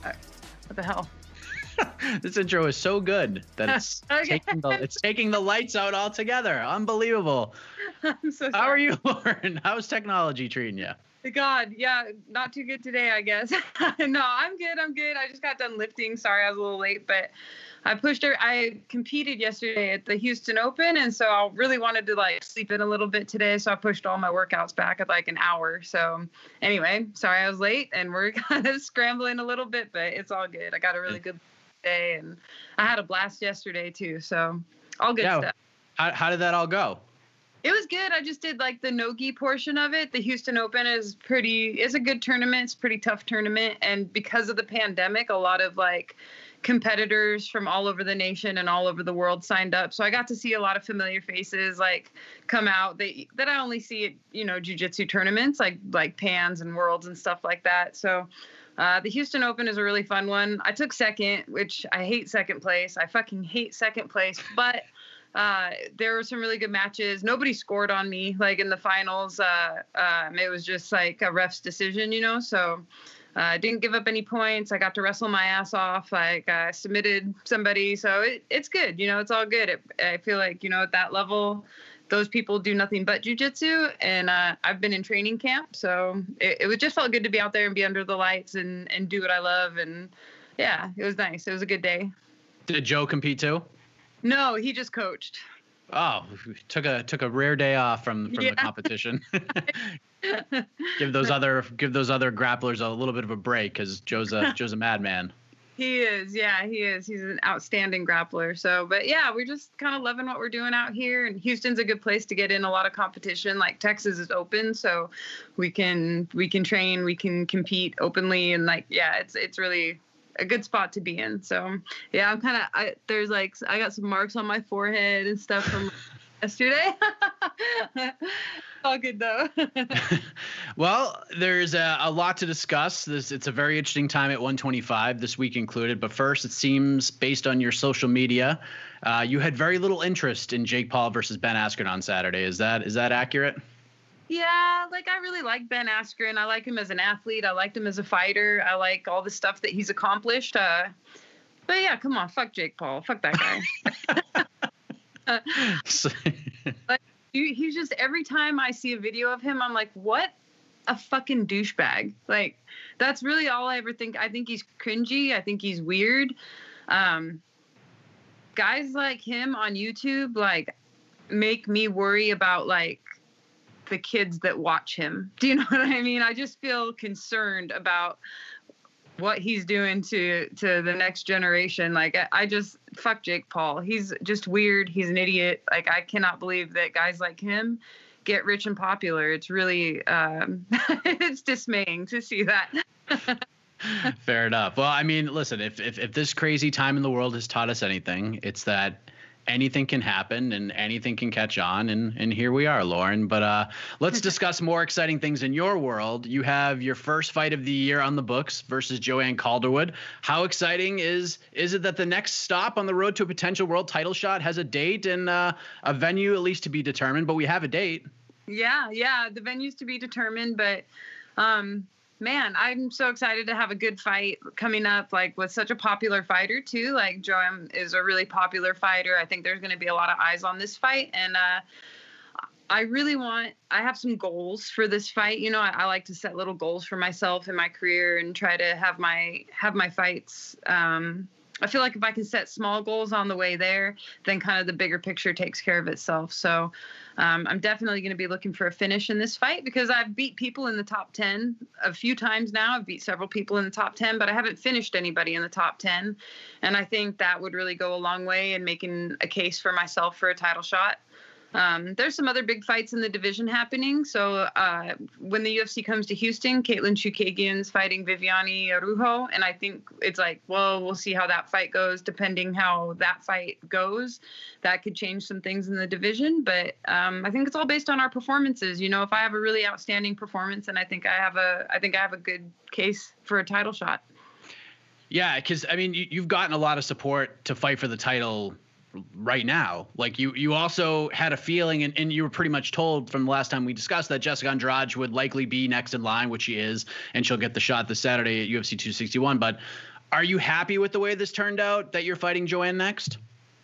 What the hell? *laughs* this intro is so good that it's *laughs* Okay. taking the it's taking the lights out altogether. Unbelievable. *laughs* I'm so sorry. How are you, Lauren? How's technology treating you? God, yeah, not too good today, I guess. no, I'm good. I'm good. I just got done lifting. Sorry, I was a little late, but I pushed her. I competed yesterday at the Houston Open, and so I really wanted to like sleep in a little bit today. So I pushed all my workouts back at like an hour. So anyway, sorry I was late, and we're *laughs* kind of scrambling a little bit, but it's all good. I got a really good day, and I had a blast yesterday too. So all good Yeah. stuff. How, how did that all go? It was good. I just did like the Nogi portion of it. The Houston Open is pretty is a good tournament. It's a pretty tough tournament. And because of the pandemic, a lot of like competitors from all over the nation and all over the world signed up. So I got to see a lot of familiar faces like come out that that I only see at, you know, jujitsu tournaments like like pans and worlds and stuff like that. So uh, the Houston Open is a really fun one. I took second, which I hate second place. I fucking hate second place, but uh, there were some really good matches. Nobody scored on me like in the finals. Uh, um, it was just like a ref's decision, you know. So uh, I didn't give up any points. I got to wrestle my ass off. Like I submitted somebody, so it, it's good. You know, it's all good. It, I feel like you know at that level, those people do nothing but jujitsu, and uh, I've been in training camp, so it, it just felt good to be out there and be under the lights and and do what I love. And yeah, it was nice. It was a good day. Did Joe compete too? No, he just coached. Oh, took a took a rare day off from from Yeah. the competition. *laughs* give those other give those other grapplers a little bit of a break because Joe's a Joe's a madman. He is, yeah, he is. He's an outstanding grappler. So, but yeah, we're just kind of loving what we're doing out here. And Houston's a good place to get in a lot of competition. Like Texas is open, so we can we can train, we can compete openly, and like yeah, it's it's really a good spot to be in. So yeah, I'm kind of there's like I got some marks on my forehead and stuff from *laughs* yesterday. *laughs* All good though. *laughs* well, there's a, a lot to discuss. This it's a very interesting time at 125 this week included. But first, it seems based on your social media, uh, you had very little interest in Jake Paul versus Ben Askren on Saturday. Is that is that accurate? Yeah, like I really like Ben Askren. I like him as an athlete. I liked him as a fighter. I like all the stuff that he's accomplished. Uh, but yeah, come on, fuck Jake Paul, fuck that guy. *laughs* *laughs* He- he's just every time I see a video of him, I'm like, what a fucking douchebag. Like that's really all I ever think. I think he's cringy. I think he's weird. Um, guys like him on YouTube like make me worry about like the kids that watch him. *laughs* Do you know what I mean? I just feel concerned about what he's doing to to the next generation. Like I, just fuck Jake Paul. He's just weird. He's an idiot. Like I cannot believe that guys like him get rich and popular. It's really um, *laughs* it's dismaying to see that. *laughs* Fair enough. Well, I mean, listen, if, if if this crazy time in the world has taught us anything, it's that anything can happen and anything can catch on and and here we are lauren. But uh let's *laughs* discuss more exciting things in your world. You have your first fight of the year on the books versus joanne calderwood. How exciting is is it that the next stop on the road to a potential world title shot has a date and uh, a venue at least to be determined? But we have a date. Yeah yeah the venue's to be determined but um man, I'm so excited to have a good fight coming up, like with such a popular fighter too. Like Joanne is a really popular fighter. I think there's going to be a lot of eyes on this fight, and uh, I really want. I have some goals for this fight. You know, I, I, like to set little goals for myself in my career and try to have my have my fights. Um, I feel like if I can set small goals on the way there, then kind of the bigger picture takes care of itself. So um, I'm definitely going to be looking for a finish in this fight because I've beat people in the top 10 a few times now. I've beat several people in the top 10, but I haven't finished anybody in the top 10. And I think that would really go a long way in making a case for myself for a title shot. Um, there's some other big fights in the division happening. So uh, when the UFC comes to Houston, Katlyn Chookagian's fighting Viviane Araujo, and I think it's like, well, we'll see how that fight goes. Depending how that fight goes, that could change some things in the division. But um, I think it's all based on our performances. You know, if I have a really outstanding performance, and I think I have a, I think I have a good case for a title shot. Yeah, because I mean, you, you've gotten a lot of support to fight for the title right now. Like you, you also had a feeling, and, and you were pretty much told from the last time we discussed that Jessica Andrade would likely be next in line, which she is, and she'll get the shot this Saturday at UFC 261. But are you happy with the way this turned out? That you're fighting Joanne next?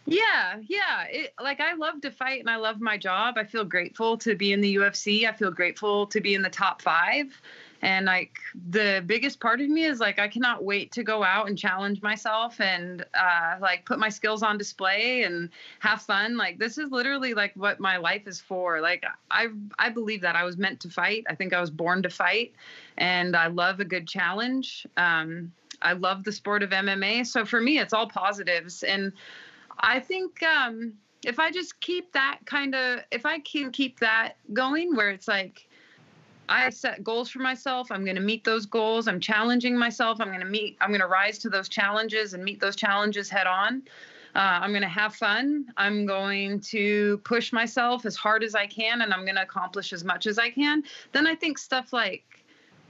Yeah, yeah. It, like I love to fight and I love my job. I feel grateful to be in the UFC. I feel grateful to be in the top five. And like the biggest part of me is like I cannot wait to go out and challenge myself and uh, like put my skills on display and have fun. Like this is literally like what my life is for. Like I I believe that I was meant to fight. I think I was born to fight, and I love a good challenge. Um, I love the sport of MMA. So for me, it's all positives. And I think um, if I just keep that kind of, if I can keep that going, where it's like I set goals for myself. I'm going to meet those goals. I'm challenging myself. I'm going to meet, I'm going to rise to those challenges and meet those challenges head on. Uh, I'm going to have fun. I'm going to push myself as hard as I can and I'm going to accomplish as much as I can. Then I think stuff like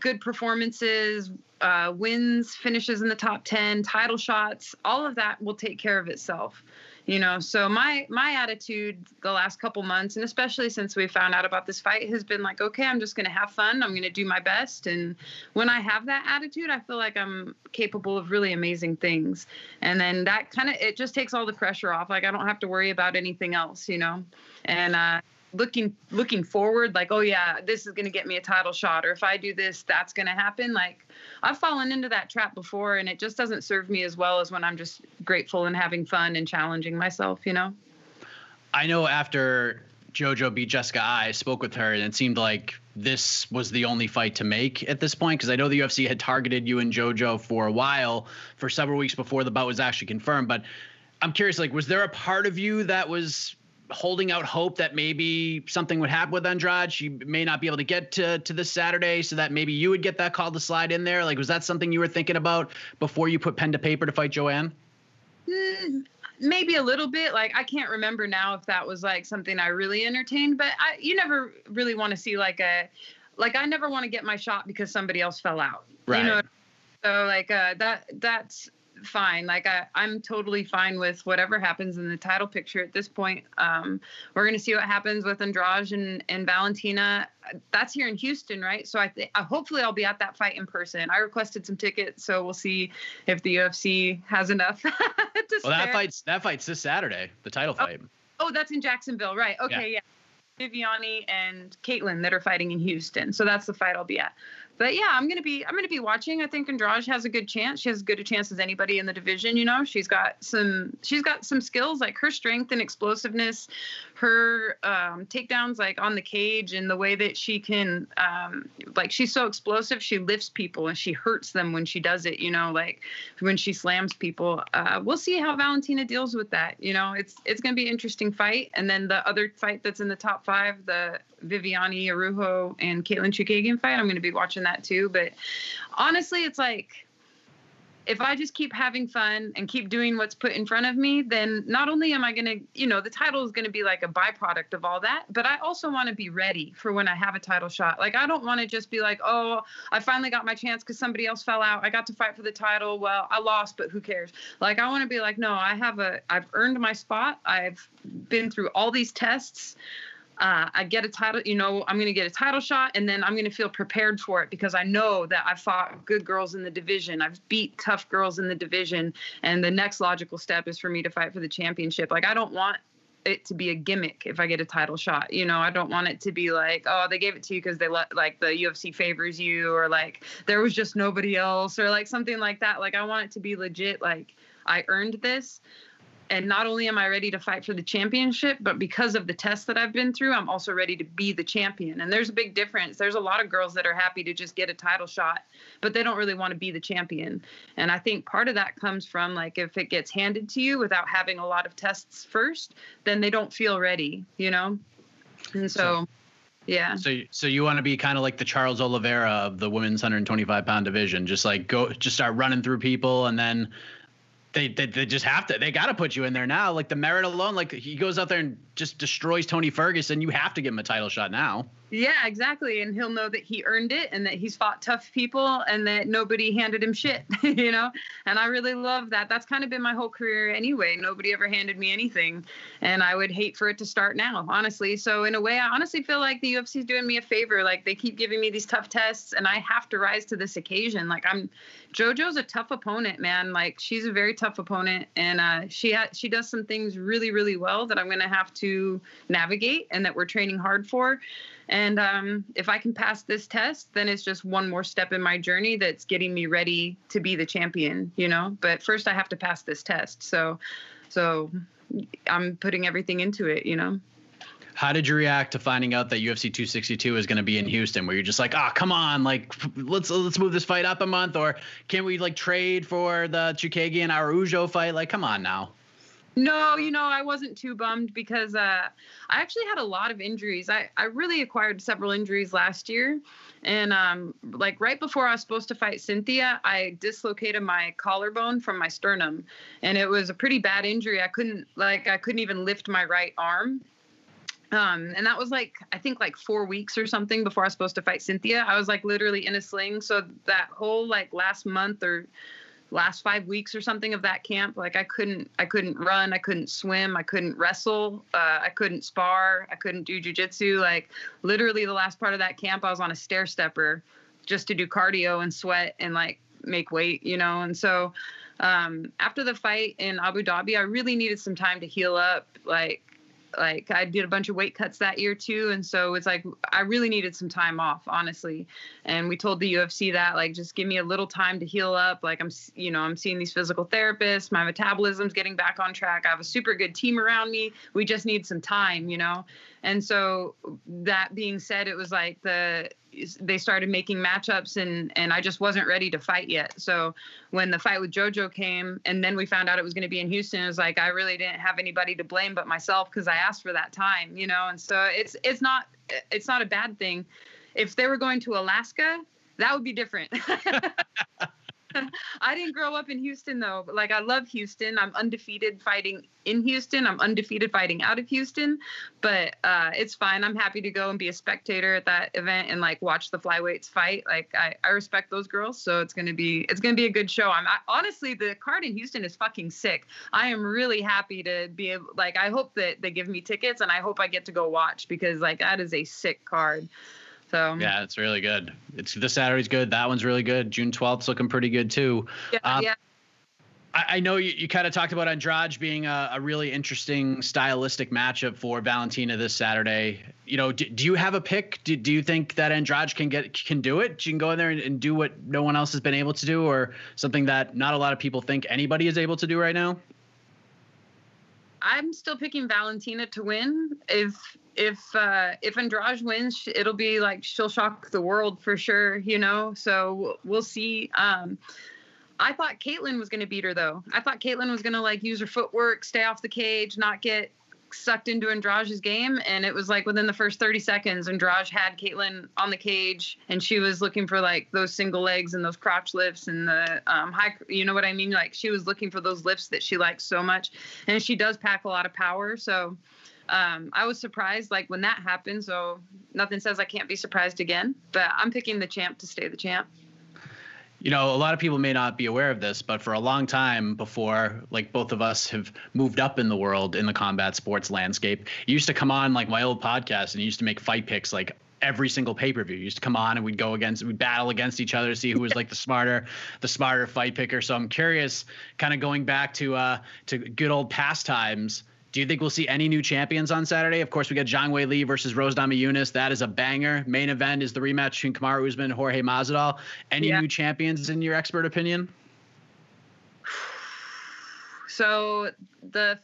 good performances, uh, wins, finishes in the top 10, title shots, all of that will take care of itself you know so my my attitude the last couple months and especially since we found out about this fight has been like okay i'm just going to have fun. I'm going to do my best. And when i have that attitude i feel like i'm capable of really amazing things. And then that kind of it just takes all the pressure off. Like i don't have to worry about anything else you know? And uh looking looking forward like oh yeah this is going to get me a title shot or if i do this that's going to happen like i've fallen into that trap before and it just doesn't serve me as well as when i'm just grateful and having fun and challenging myself you know? I know after jojo beat jessica i spoke with her and it seemed like this was the only fight to make at this point because i know the ufc had targeted you and jojo for a while for several weeks before the bout was actually confirmed but i'm curious like was there a part of you that was holding out hope that maybe something would happen with Andrade. She may not be able to get to to this Saturday, so that maybe you would get that call to slide in there. Like, was that something you were thinking about before you put pen to paper to fight Joanne? Mm, maybe a little bit. Like, I can't remember now if that was like something I really entertained, but I, you never really want to see like a, like I never want to get my shot because somebody else fell out. Right. You know. So like uh, that that's fine. Like I, I'm totally fine with whatever happens in the title picture at this point. Um, we're gonna see what happens with Andrade and, and Valentina. That's here in Houston, right? So I think uh, hopefully I'll be at that fight in person. I requested some tickets, so we'll see if the UFC has enough. *laughs* to well, that fight's that fight's this Saturday, the title oh, fight. Oh, that's in Jacksonville, right? Okay, yeah. yeah. Viviane and Katlyn that are fighting in Houston. So that's the fight I'll be at. But yeah, I'm gonna be I'm gonna be watching. I think Andrade has a good chance. She has as good a chance as anybody in the division. You know, she's got some she's got some skills like her strength and explosiveness, her um, takedowns like on the cage and the way that she can um, like she's so explosive. She lifts people and she hurts them when she does it. You know, like when she slams people. Uh, we'll see how Valentina deals with that. You know, it's it's gonna be an interesting fight. And then the other fight that's in the top five, the Viviane Araujo and Katlyn Chookagian fight. I'm to be watching that too. But honestly, it's like if I just keep having fun and keep doing what's put in front of me, then not only am I going to, you know, the title is going to be like a byproduct of all that, but I also want to be ready for when I have a title shot. Like, I don't want to just be like, oh, I finally got my chance because somebody else fell out. I got to fight for the title. Well, I lost, but who cares? Like, I want to be like, no, I have a, I've earned my spot. I've been through all these tests uh, I get a title, you know, I'm going to get a title shot and then I'm going to feel prepared for it because I know that I fought good girls in the division. I've beat tough girls in the division. And the next logical step is for me to fight for the championship. Like, I don't want it to be a gimmick if I get a title shot. You know, I don't want it to be like, oh, they gave it to you because they let like the UFC favors you or like there was just nobody else or like something like that. Like, I want it to be legit. Like, I earned this and not only am I ready to fight for the championship, but because of the tests that I've been through, I'm also ready to be the champion. And there's a big difference. There's a lot of girls that are happy to just get a title shot, but they don't really want to be the champion. And I think part of that comes from like if it gets handed to you without having a lot of tests first, then they don't feel ready, you know? And so, so yeah. So, so you want to be kind of like the Charles Oliveira of the women's 125 pound division, just like go, just start running through people, and then they, they, they just have to. They got to put you in there now. Like the merit alone, like he goes out there and just destroys Tony Ferguson. You have to give him a title shot now. Yeah, exactly. And he'll know that he earned it and that he's fought tough people and that nobody handed him shit, *laughs* you know? And I really love that. That's kind of been my whole career anyway. Nobody ever handed me anything. And I would hate for it to start now, honestly. So, in a way, I honestly feel like the UFC is doing me a favor. Like, they keep giving me these tough tests and I have to rise to this occasion. Like, I'm JoJo's a tough opponent, man. Like, she's a very tough opponent. And uh, she, ha- she does some things really, really well that I'm going to have to navigate and that we're training hard for. And um, if I can pass this test, then it's just one more step in my journey that's getting me ready to be the champion, you know. But first, I have to pass this test. So, so I'm putting everything into it, you know. How did you react to finding out that UFC 262 is going to be in Houston? Where you're just like, ah, oh, come on, like let's let's move this fight up a month, or can we like trade for the Chookagian Araujo fight? Like, come on now. No, you know, I wasn't too bummed because uh, I actually had a lot of injuries. I, I really acquired several injuries last year. And um, like right before I was supposed to fight Cynthia, I dislocated my collarbone from my sternum. And it was a pretty bad injury. I couldn't, like, I couldn't even lift my right arm. Um, and that was like I think like four weeks or something before I was supposed to fight Cynthia. I was like literally in a sling. So that whole like last month or last five weeks or something of that camp. Like i couldn't i couldn't run i couldn't swim i couldn't wrestle uh, i couldn't spar i couldn't do jujitsu like literally the last part of that camp i was on a stair stepper just to do cardio and sweat and like make weight you know? And so um, after the fight in abu dhabi i really needed some time to heal up. Like like I did a bunch of weight cuts that year too, and so it's like I really needed some time off, honestly. And we told the UFC that like just give me a little time to heal up. Like I'm, you know, I'm seeing these physical therapists. My metabolism's getting back on track. I have a super good team around me. We just need some time, you know. And so that being said, it was like the they started making matchups and and I just wasn't ready to fight yet. So when the fight with JoJo came and then we found out it was going to be in Houston, it was like I really didn't have anybody to blame but myself because I asked for that time, you know. And so it's it's not it's not a bad thing. If they were going to Alaska, that would be different. *laughs* *laughs* I didn't grow up in Houston though, like I love Houston. I'm undefeated fighting in Houston. I'm undefeated fighting out of Houston, but uh, it's fine. I'm happy to go and be a spectator at that event and like watch the flyweights fight. Like I, I respect those girls, so it's gonna be it's gonna be a good show. I'm I, honestly the card in Houston is fucking sick. I am really happy to be able like I hope that they give me tickets and I hope I get to go watch because like that is a sick card. So yeah, it's really good. It's this Saturday's good. That one's really good. June twelfth looking pretty good too. Yeah, um, yeah. I, know you, you kind of talked about Andrade being a, a, really interesting stylistic matchup for Valentina this Saturday. You know, do, do you have a pick? Do, do you think that Andrade can get can do it? She can go in there and, and do what no one else has been able to do, or something that not a lot of people think anybody is able to do right now? I'm still picking Valentina to win. If if uh, if Andrade wins, it'll be like she'll shock the world for sure. You know, so we'll see. Um, I thought Katlyn was going to beat her though. I thought Katlyn was going to like use her footwork, stay off the cage, not get sucked into Andrade's game. And it was like within the first 30 seconds, Andrade had Katlyn on the cage and she was looking for like those single legs and those crotch lifts and the um, high, you know what I mean? Like she was looking for those lifts that she likes so much. And she does pack a lot of power. So um, I was surprised like when that happened. So nothing says I can't be surprised again, but I'm picking the champ to stay the champ you know, a lot of people may not be aware of this, but for a long time before, like both of us have moved up in the world in the combat sports landscape, you used to come on like my old podcast and you used to make fight picks like every single pay per view. You used to come on and we'd go against, we'd battle against each other to see who was like the smarter, the smarter fight picker. So I'm curious, kind of going back to uh to good old pastimes do you think we'll see any new champions on Saturday? Of course, we got Zhang Weili versus Rose Namajunas. That is a banger. Main event is the rematch between Kamaru Usman and Jorge Masvidal. Any yeah. new champions in your expert opinion? *sighs* So the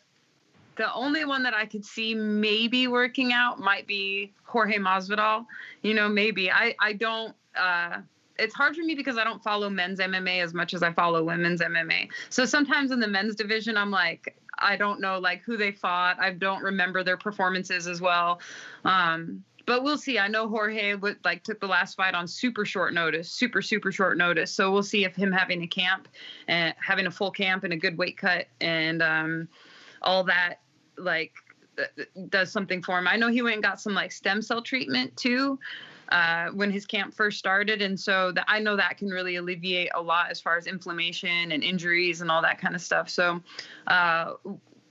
the only one that I could see maybe working out might be Jorge Masvidal. You know, maybe I I don't. Uh, it's hard for me because I don't follow men's MMA as much as I follow women's MMA. So sometimes in the men's division, I'm like, I don't know like who they fought. I don't remember their performances as well. Um, but we'll see. I know Jorge would, like took the last fight on super short notice, super super short notice. So we'll see if him having a camp and having a full camp and a good weight cut and um, all that like does something for him. I know he went and got some like stem cell treatment too uh, when his camp first started. And so that I know that can really alleviate a lot as far as inflammation and injuries and all that kind of stuff. So uh,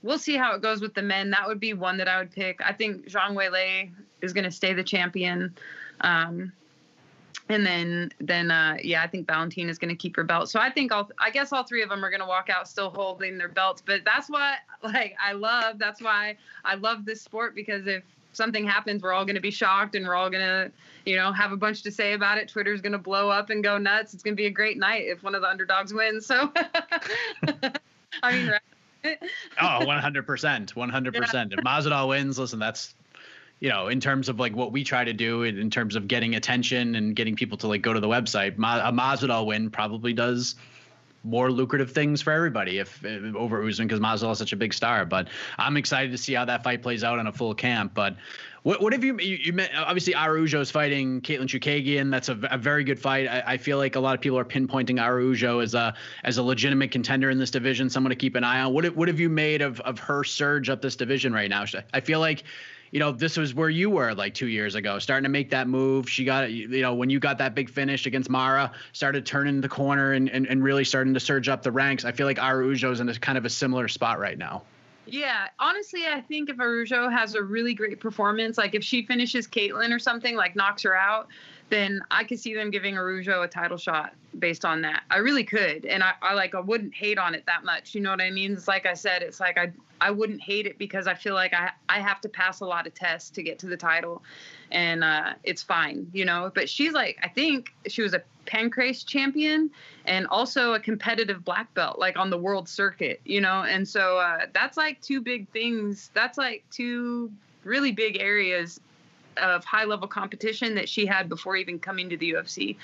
we'll see how it goes with the men. That would be one that I would pick. I think Zhang Weili is going to stay the champion. Um, and then then uh, yeah, I think Valentina is going to keep her belt. So I think all I guess all three of them are going to walk out still holding their belts. But that's what like I love. That's why I love this sport because if something happens, we're all going to be shocked and we're all going to, you know, have a bunch to say about it. Twitter's going to blow up and go nuts. It's going to be a great night if one of the underdogs wins. So, *laughs* I mean, right? oh, *laughs* 100%. 100%. If Masvidal wins, listen, that's you know, in terms of like what we try to do in, terms of getting attention and getting people to like go to the website, Ma- a Masvidal win probably does more lucrative things for everybody if, if over Usman because Masvidal is such a big star. But I'm excited to see how that fight plays out in a full camp. But what what have you you, you met, obviously Araujo is fighting Katlyn Chookagian. That's a, a, very good fight. I, I, feel like a lot of people are pinpointing Araujo as a as a legitimate contender in this division, someone to keep an eye on. What what have you made of of her surge up this division right now? I feel like you know, this was where you were like two years ago, starting to make that move. She got, you know, when you got that big finish against Mara, started turning the corner and, and, and really starting to surge up the ranks. I feel like Araujo's in a kind of a similar spot right now. Yeah, honestly, I think if Araujo has a really great performance, like if she finishes Katlyn or something, like knocks her out, then I could see them giving Araujo a title shot based on that. I really could, and I, I like I wouldn't hate on it that much. You know what I mean? It's like I said, it's like I I wouldn't hate it because I feel like I I have to pass a lot of tests to get to the title, and uh, it's fine, you know. But she's like I think she was a Pancrase champion and also a competitive black belt, like on the world circuit, you know. And so uh, that's like two big things. That's like two really big areas of high level competition that she had before even coming to the UFC.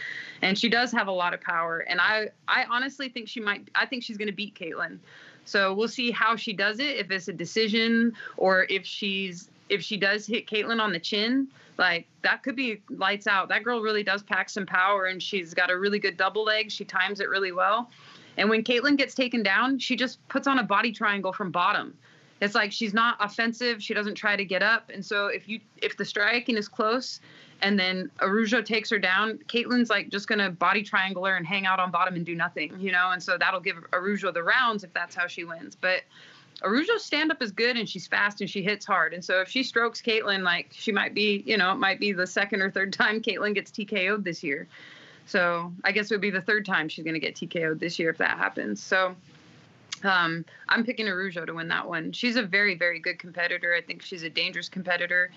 And she does have a lot of power. And I, I honestly think she might, I think she's going to beat Katlyn. So we'll see how she does it, if it's a decision or if she's, if she does hit Katlyn on the chin, like that could be lights out. That girl really does pack some power and she's got a really good double leg. She times it really well. And when Katlyn gets taken down, she just puts on a body triangle from bottom it's like she's not offensive. She doesn't try to get up. And so if you if the striking is close and then Araujo takes her down, Katlyn's like just gonna body triangle her and hang out on bottom and do nothing, you know. And so that'll give Araujo the rounds if that's how she wins. But Araujo's stand up is good and she's fast and she hits hard. And so if she strokes Katlyn, like she might be, you know, it might be the second or third *laughs* time Katlyn gets TKO'd this year. So I guess it would be the third time she's going to get TKO'd this year if that happens. So Um, I'm picking Araujo to win that one. She's a very, very good competitor. I think she's a dangerous competitor.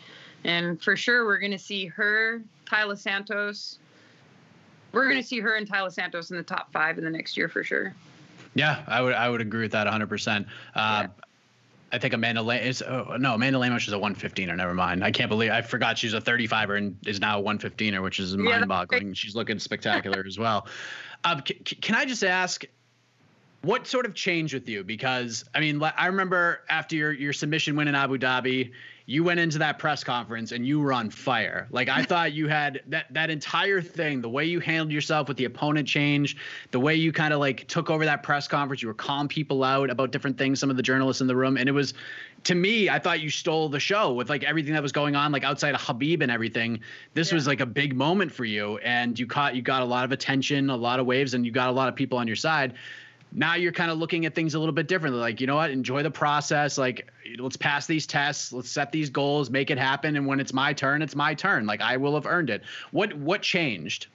And for sure, we're going to see her, Taila Santos. We're going to see her and Taila Santos in the top five in the next year for sure. Yeah, I would I would agree with that 100. Uh, percent I think Amanda Lane is oh, no Amanda Lemos is a 115er. Never mind. I can't believe I forgot she's a 35er and is now a 115er, which is mind-boggling. She's looking spectacular as well. *laughs* Um, c- can I just ask? What sort of changed with you? Because I mean, I remember after your your submission win in Abu Dhabi, you went into that press conference and you were on fire. Like I *laughs* thought you had that that entire thing, the way you handled yourself with the opponent change, the way you kind of like took over that press conference, you were calling people out about different things, some of the journalists in the room, and it was to me, I thought you stole the show with like everything that was going on, like outside of Khabib and everything. This yeah. was like a big moment for you, and you caught you got a lot of attention, a lot of waves, and you got a lot of people on your side now you're kind of looking at things a little bit differently. Like you know what? Enjoy the process. Like let's pass these tests. Let's set these goals. Make it happen. And when it's my turn it's my turn. Like i will have earned it. What what changed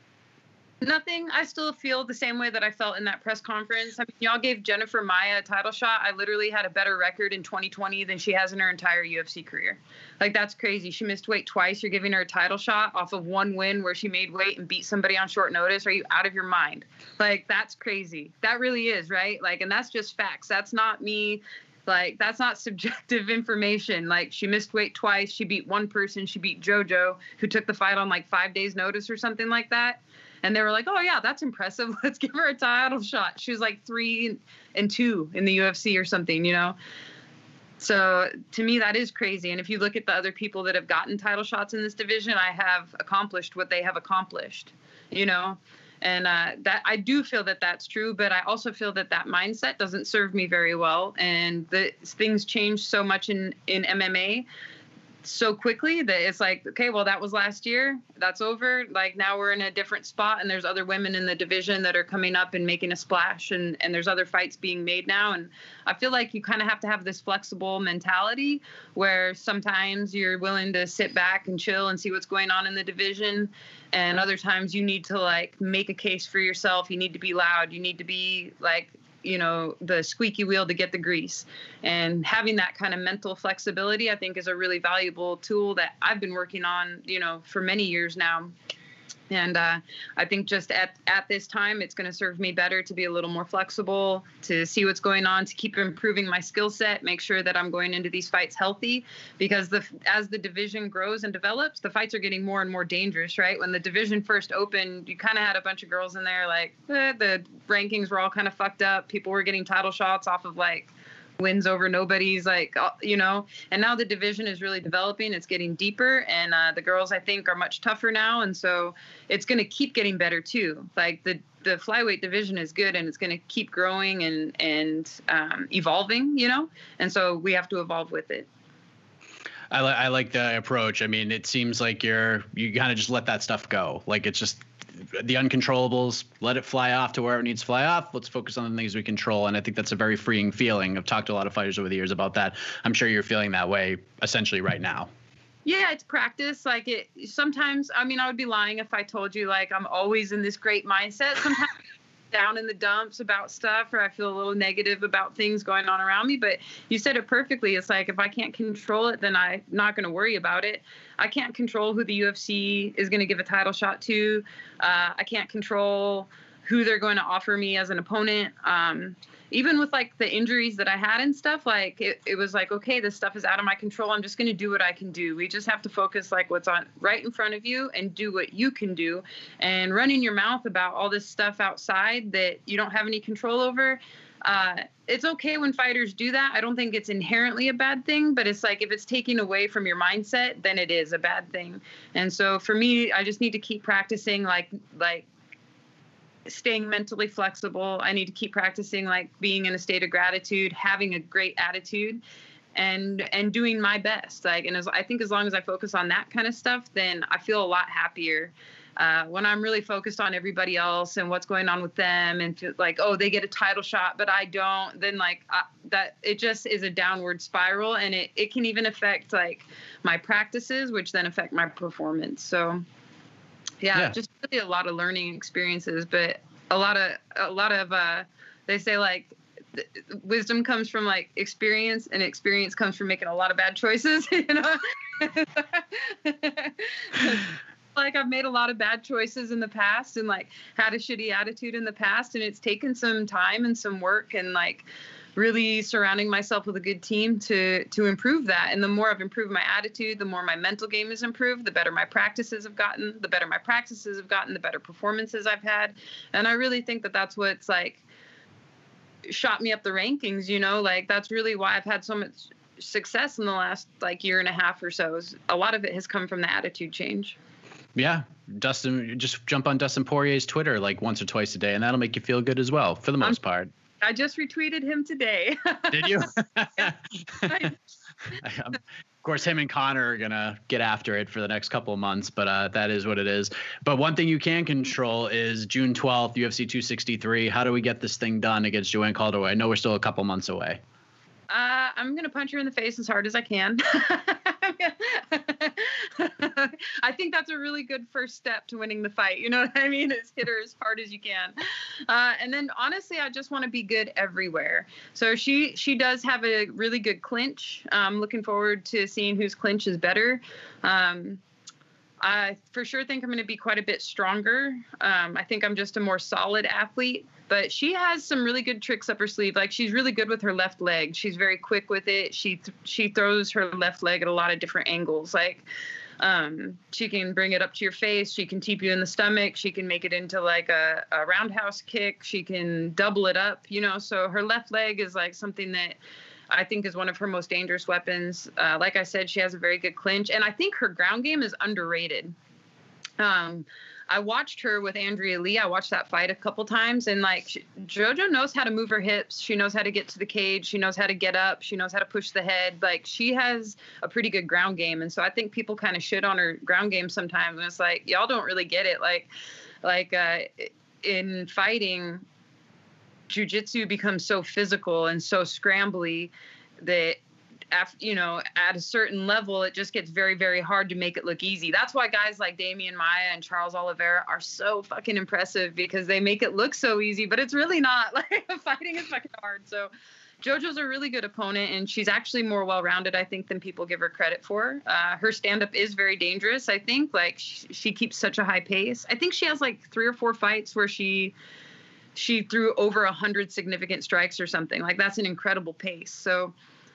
Nothing. I still feel the same way that I felt in that press conference. I mean, y'all gave Jennifer Maia a title shot. I literally had a better record in 2020 than she has in her entire UFC career. Like, that's crazy. She missed weight twice. You're giving her a title shot off of one win where she made weight and beat somebody on short notice. Are you out of your mind? Like, that's crazy. That really is, right? Like, and that's just facts. That's not me like that's not *laughs* subjective information like she missed weight twice she beat one person she beat jojo who took the fight on like five days notice or something like that and they were like, "Oh yeah, that's impressive. *laughs* Let's give her a title shot." She was like three and two in the UFC or something, you know. So to me, that is crazy. And if you look at the other people that have gotten title shots in this division, I have accomplished what they have accomplished, you know. And uh, that I do feel that that's true, but I also feel that that mindset doesn't serve me very well. And the things change so much in in MMA so quickly that it's like okay well that was last year that's over like now we're in a different spot and there's other women in the division that are coming up and making a splash and and there's other fights being made now and i feel like you kind of have to have this flexible mentality where sometimes you're willing to sit back and chill and see what's going on in the division and other times you need to like make a case for yourself you need to be loud you need to be like you know the squeaky wheel to get the grease. And having that kind of mental flexibility i think is a really valuable tool that i've been working on you know for many years now and uh, I think just at, at this time, it's going to serve me better to be a little more flexible, to see what's going on, to keep improving my skill set, make sure that I'm going into these fights healthy. Because the as the division grows and develops, the fights are getting more and more dangerous. Right? When the division first opened, you kind of had a bunch of girls in there, like eh, the rankings were all kind of fucked up. People were getting title shots off of like wins over nobody's like uh, you know and now the division is really developing it's getting deeper and uh, the girls i think are much tougher now and so it's going to keep getting better too like the the flyweight division is good and it's going to keep growing and and um, evolving you know and so we have to evolve with it I, li- I like the approach. I mean, it seems like you're you kind of just let that stuff go. Like it's just the uncontrollables, let it fly off to where it needs to fly off. Let's focus on the things we control. And I think that's a very freeing feeling. I've talked to a lot of fighters over the years about that. I'm sure you're feeling that way essentially right now. Yeah, it's practice. Like it sometimes I mean I would be lying if I told you like I'm always in this great mindset. Sometimes down in the dumps about stuff or I feel a little negative about things going on around me. But you said it perfectly. It's like if I can't control it, then I'm not going to worry about it. I can't control who the UFC is going to give a title shot to. Uh, I can't control who they're going to offer me as an opponent. Um, even with like the injuries that I had and stuff, like it, it was like, okay, this stuff is out of my control. I'm just going to do what I can do. We just have to focus like what's on right in front of you and do what you can do. And running your mouth about all this stuff outside that you don't have any control over. Uh, it's okay when fighters do that. I don't think it's inherently a bad thing, but it's like if it's taking away from your mindset, then it is a bad thing. And so for me, I just need to keep practicing like like staying mentally flexible. I need to keep practicing like being in a state of gratitude, having a great attitude and and doing my best. Like and as I think as long as I focus on that kind of stuff, then I feel a lot happier. Uh, when I'm really focused on everybody else and what's going on with them, and to, like, oh, they get a title shot, but I don't, then like I, that, it just is a downward spiral, and it it can even affect like my practices, which then affect my performance. So, yeah, yeah. just really a lot of learning experiences, but a lot of a lot of uh, they say like th- wisdom comes from like experience, and experience comes from making a lot of bad choices. *laughs* You know. *laughs* like I've made a lot of bad choices in the past and like had a shitty attitude in the past and it's taken some time and some work and like really surrounding myself with a good team to to improve that. And the more I've improved my attitude the more my mental game has improved the better my practices have gotten the better my practices have gotten the better performances I've had. And I really think that that's what's like shot me up the rankings you know? Like that's really why I've had so much success in the last like year and a half or so is a lot of it has come from the attitude change. Yeah, Dustin, just jump on Dustin Poirier's Twitter like once or twice a day, and that'll make you feel good as well, for the most part. I just retweeted him today. Did you? *laughs* Um, of course, him and Conor are gonna get after it for the next couple of months, but uh, that is what it is. But one thing you can control is June twelfth, UFC 263. How do we get this thing done against Joanne Calderwood? I know we're still a couple months away. Uh, I'm gonna punch her in the face as hard as I can. *laughs* *laughs* I think that's a really good first step to winning the fight. You know what I mean? Is hit her as hard as you can. Uh, and then honestly, I just want to be good everywhere. So she she does have a really good clinch. I'm looking forward to seeing whose clinch is better. Um, I for sure think I'm going to be quite a bit stronger. Um, I think I'm just a more solid athlete, but she has some really good tricks up her sleeve. Like she's really good with her left leg. She's very quick with it. She th- she throws her left leg at a lot of different angles. Like um, she can bring it up to your face. She can teep you in the stomach. She can make it into like a, a roundhouse kick. She can double it up. You know, so her left leg is like something that I think is one of her most dangerous weapons. Uh, like I said, she has a very good clinch, and I think her ground game is underrated. Um, I watched her with Andrea Lee. I watched that fight a couple times, and like she, JoJo knows how to move her hips. She knows how to get to the cage. She knows how to get up. She knows how to push the head. Like she has a pretty good ground game, and so I think people kind of shit on her ground game sometimes, and it's like y'all don't really get it. Like, like uh, in fighting, jujitsu becomes so physical and so scrambly that after you know at a certain level it just gets very very hard to make it look easy that's why guys like Damian Maia and Charles Oliveira are so fucking impressive because they make it look so easy but it's really not *laughs* like *laughs* fighting is fucking hard so JoJo's a really good opponent, and she's actually more well-rounded, I think, than people give her credit for. Uh, her stand-up is very dangerous. I think, like she, she keeps such a high pace. I think she has like three or four fights where she she threw over a hundred significant strikes or something. Like that's an incredible pace. So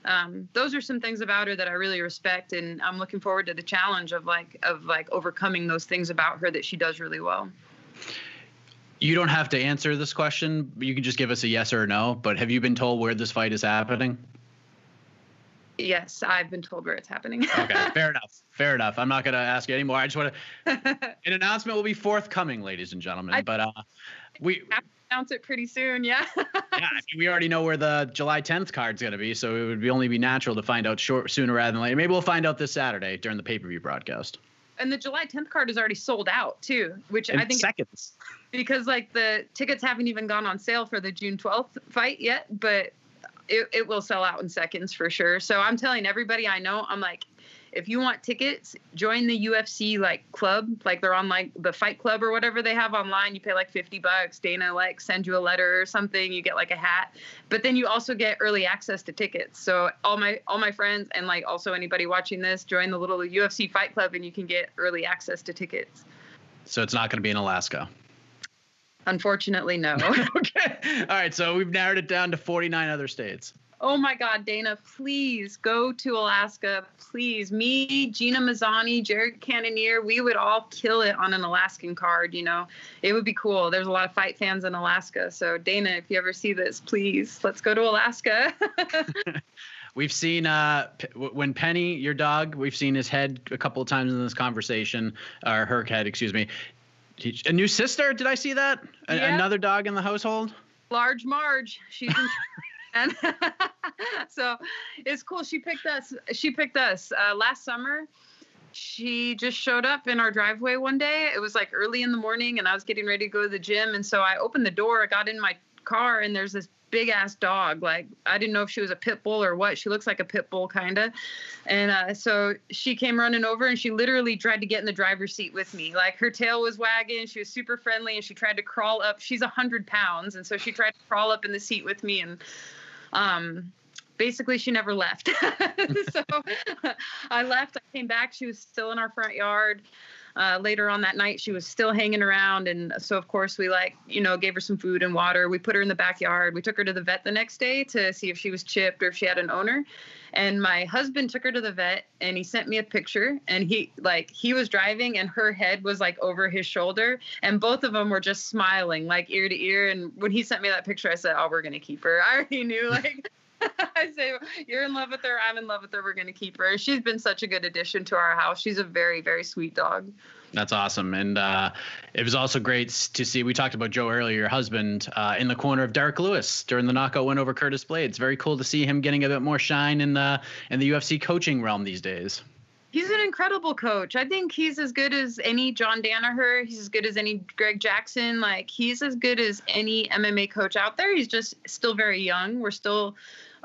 um, those are some things about her that I really respect, and I'm looking forward to the challenge of like of like overcoming those things about her that she does really well. You don't have to answer this question. You can just give us a yes or a no. But have you been told where this fight is happening? Yes, I've been told where it's happening. Okay, *laughs* fair enough. Fair enough. I'm not going to ask you anymore. I just want to. *laughs* An announcement will be forthcoming, ladies and gentlemen. I- but uh, we announce it pretty soon. Yeah. yeah, I mean, we already know where the July 10th card's going to be, so it would be only be natural to find out short sooner rather than later. Maybe we'll find out this Saturday during the pay per view broadcast. and the July 10th card is already sold out too, which In I think seconds. because like the tickets haven't even gone on sale for the June 12th fight yet, but it, it will sell out in seconds for sure. So I'm telling everybody I know, I'm like, if you want tickets, join the UFC like club, like they're on like the Fight Club or whatever they have online. You pay like 50 bucks. Dana like send you a letter or something. You get like a hat, but then you also get early access to tickets. So all my all my friends and like also anybody watching this, join the little UFC Fight Club and you can get early access to tickets. So it's not going to be in Alaska. Unfortunately, no. *laughs* okay. All right. So we've narrowed it down to 49 other states. Oh my God, Dana, please go to Alaska. Please. Me, Gina Mazany, Jared Cannonier, we would all kill it on an Alaskan card, you know. It would be cool. There's a lot of fight fans in Alaska. So, Dana, if you ever see this, please let's go to Alaska. *laughs* We've seen uh, P- when Penny, your dog, we've seen his head a couple of times in this conversation, or her head, excuse me. A new sister? Did I see that? A- Yeah. Another dog in the household? Large Marge, she's in. *laughs* and *laughs* so it's cool. She picked us. She picked us uh, last summer. She just showed up in our driveway one day. It was like early in the morning, and I was getting ready to go to the gym. And so I opened the door. I got in my car, and there's this big ass dog. Like I didn't know if she was a pit bull or what. She looks like a pit bull kind of. And uh, so she came running over and she literally tried to get in the driver's seat with me. Like her tail was wagging. She was super friendly and she tried to crawl up. She's a hundred pounds and so she tried to crawl up in the seat with me and um basically she never left. *laughs* so *laughs* I left. I came back. She was still in our front yard uh, later on that night she was still hanging around. And so of course we like you know gave her some food and water. We put her in the backyard. We took her to the vet the next day to see if she was chipped or if she had an owner. And my husband took her to the vet and he sent me a picture. And he like he was driving and her head was like over his shoulder. And both of them were just smiling like ear to ear. And when he sent me that picture i said oh we're gonna keep her. *laughs* I already knew like *laughs* I say, You're in love with her. I'm in love with her. We're going to keep her. She's been such a good addition to our house. She's a very, very sweet dog. That's awesome. And uh, it was also great to see. We talked about Joe earlier, your husband, uh, in the corner of Derrick Lewis during the knockout win over Curtis Blaydes. Very cool to see him getting a bit more shine in the, in the UFC coaching realm these days. He's an incredible coach. I think he's as good as any John Danaher. He's as good as any Greg Jackson. Like he's as good as any MMA coach out there. He's just still very young. We're still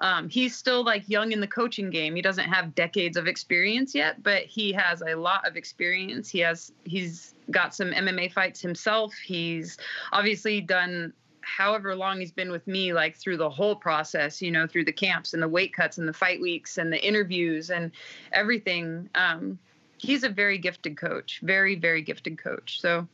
um, he's still like young in the coaching game. He doesn't have decades of experience yet, but he has a lot of experience. He has he's got some MMA fights himself. He's obviously done however long he's been with me like through the whole process you know through the camps and the weight cuts and the fight weeks and the interviews and everything um, he's a very gifted coach very very gifted coach so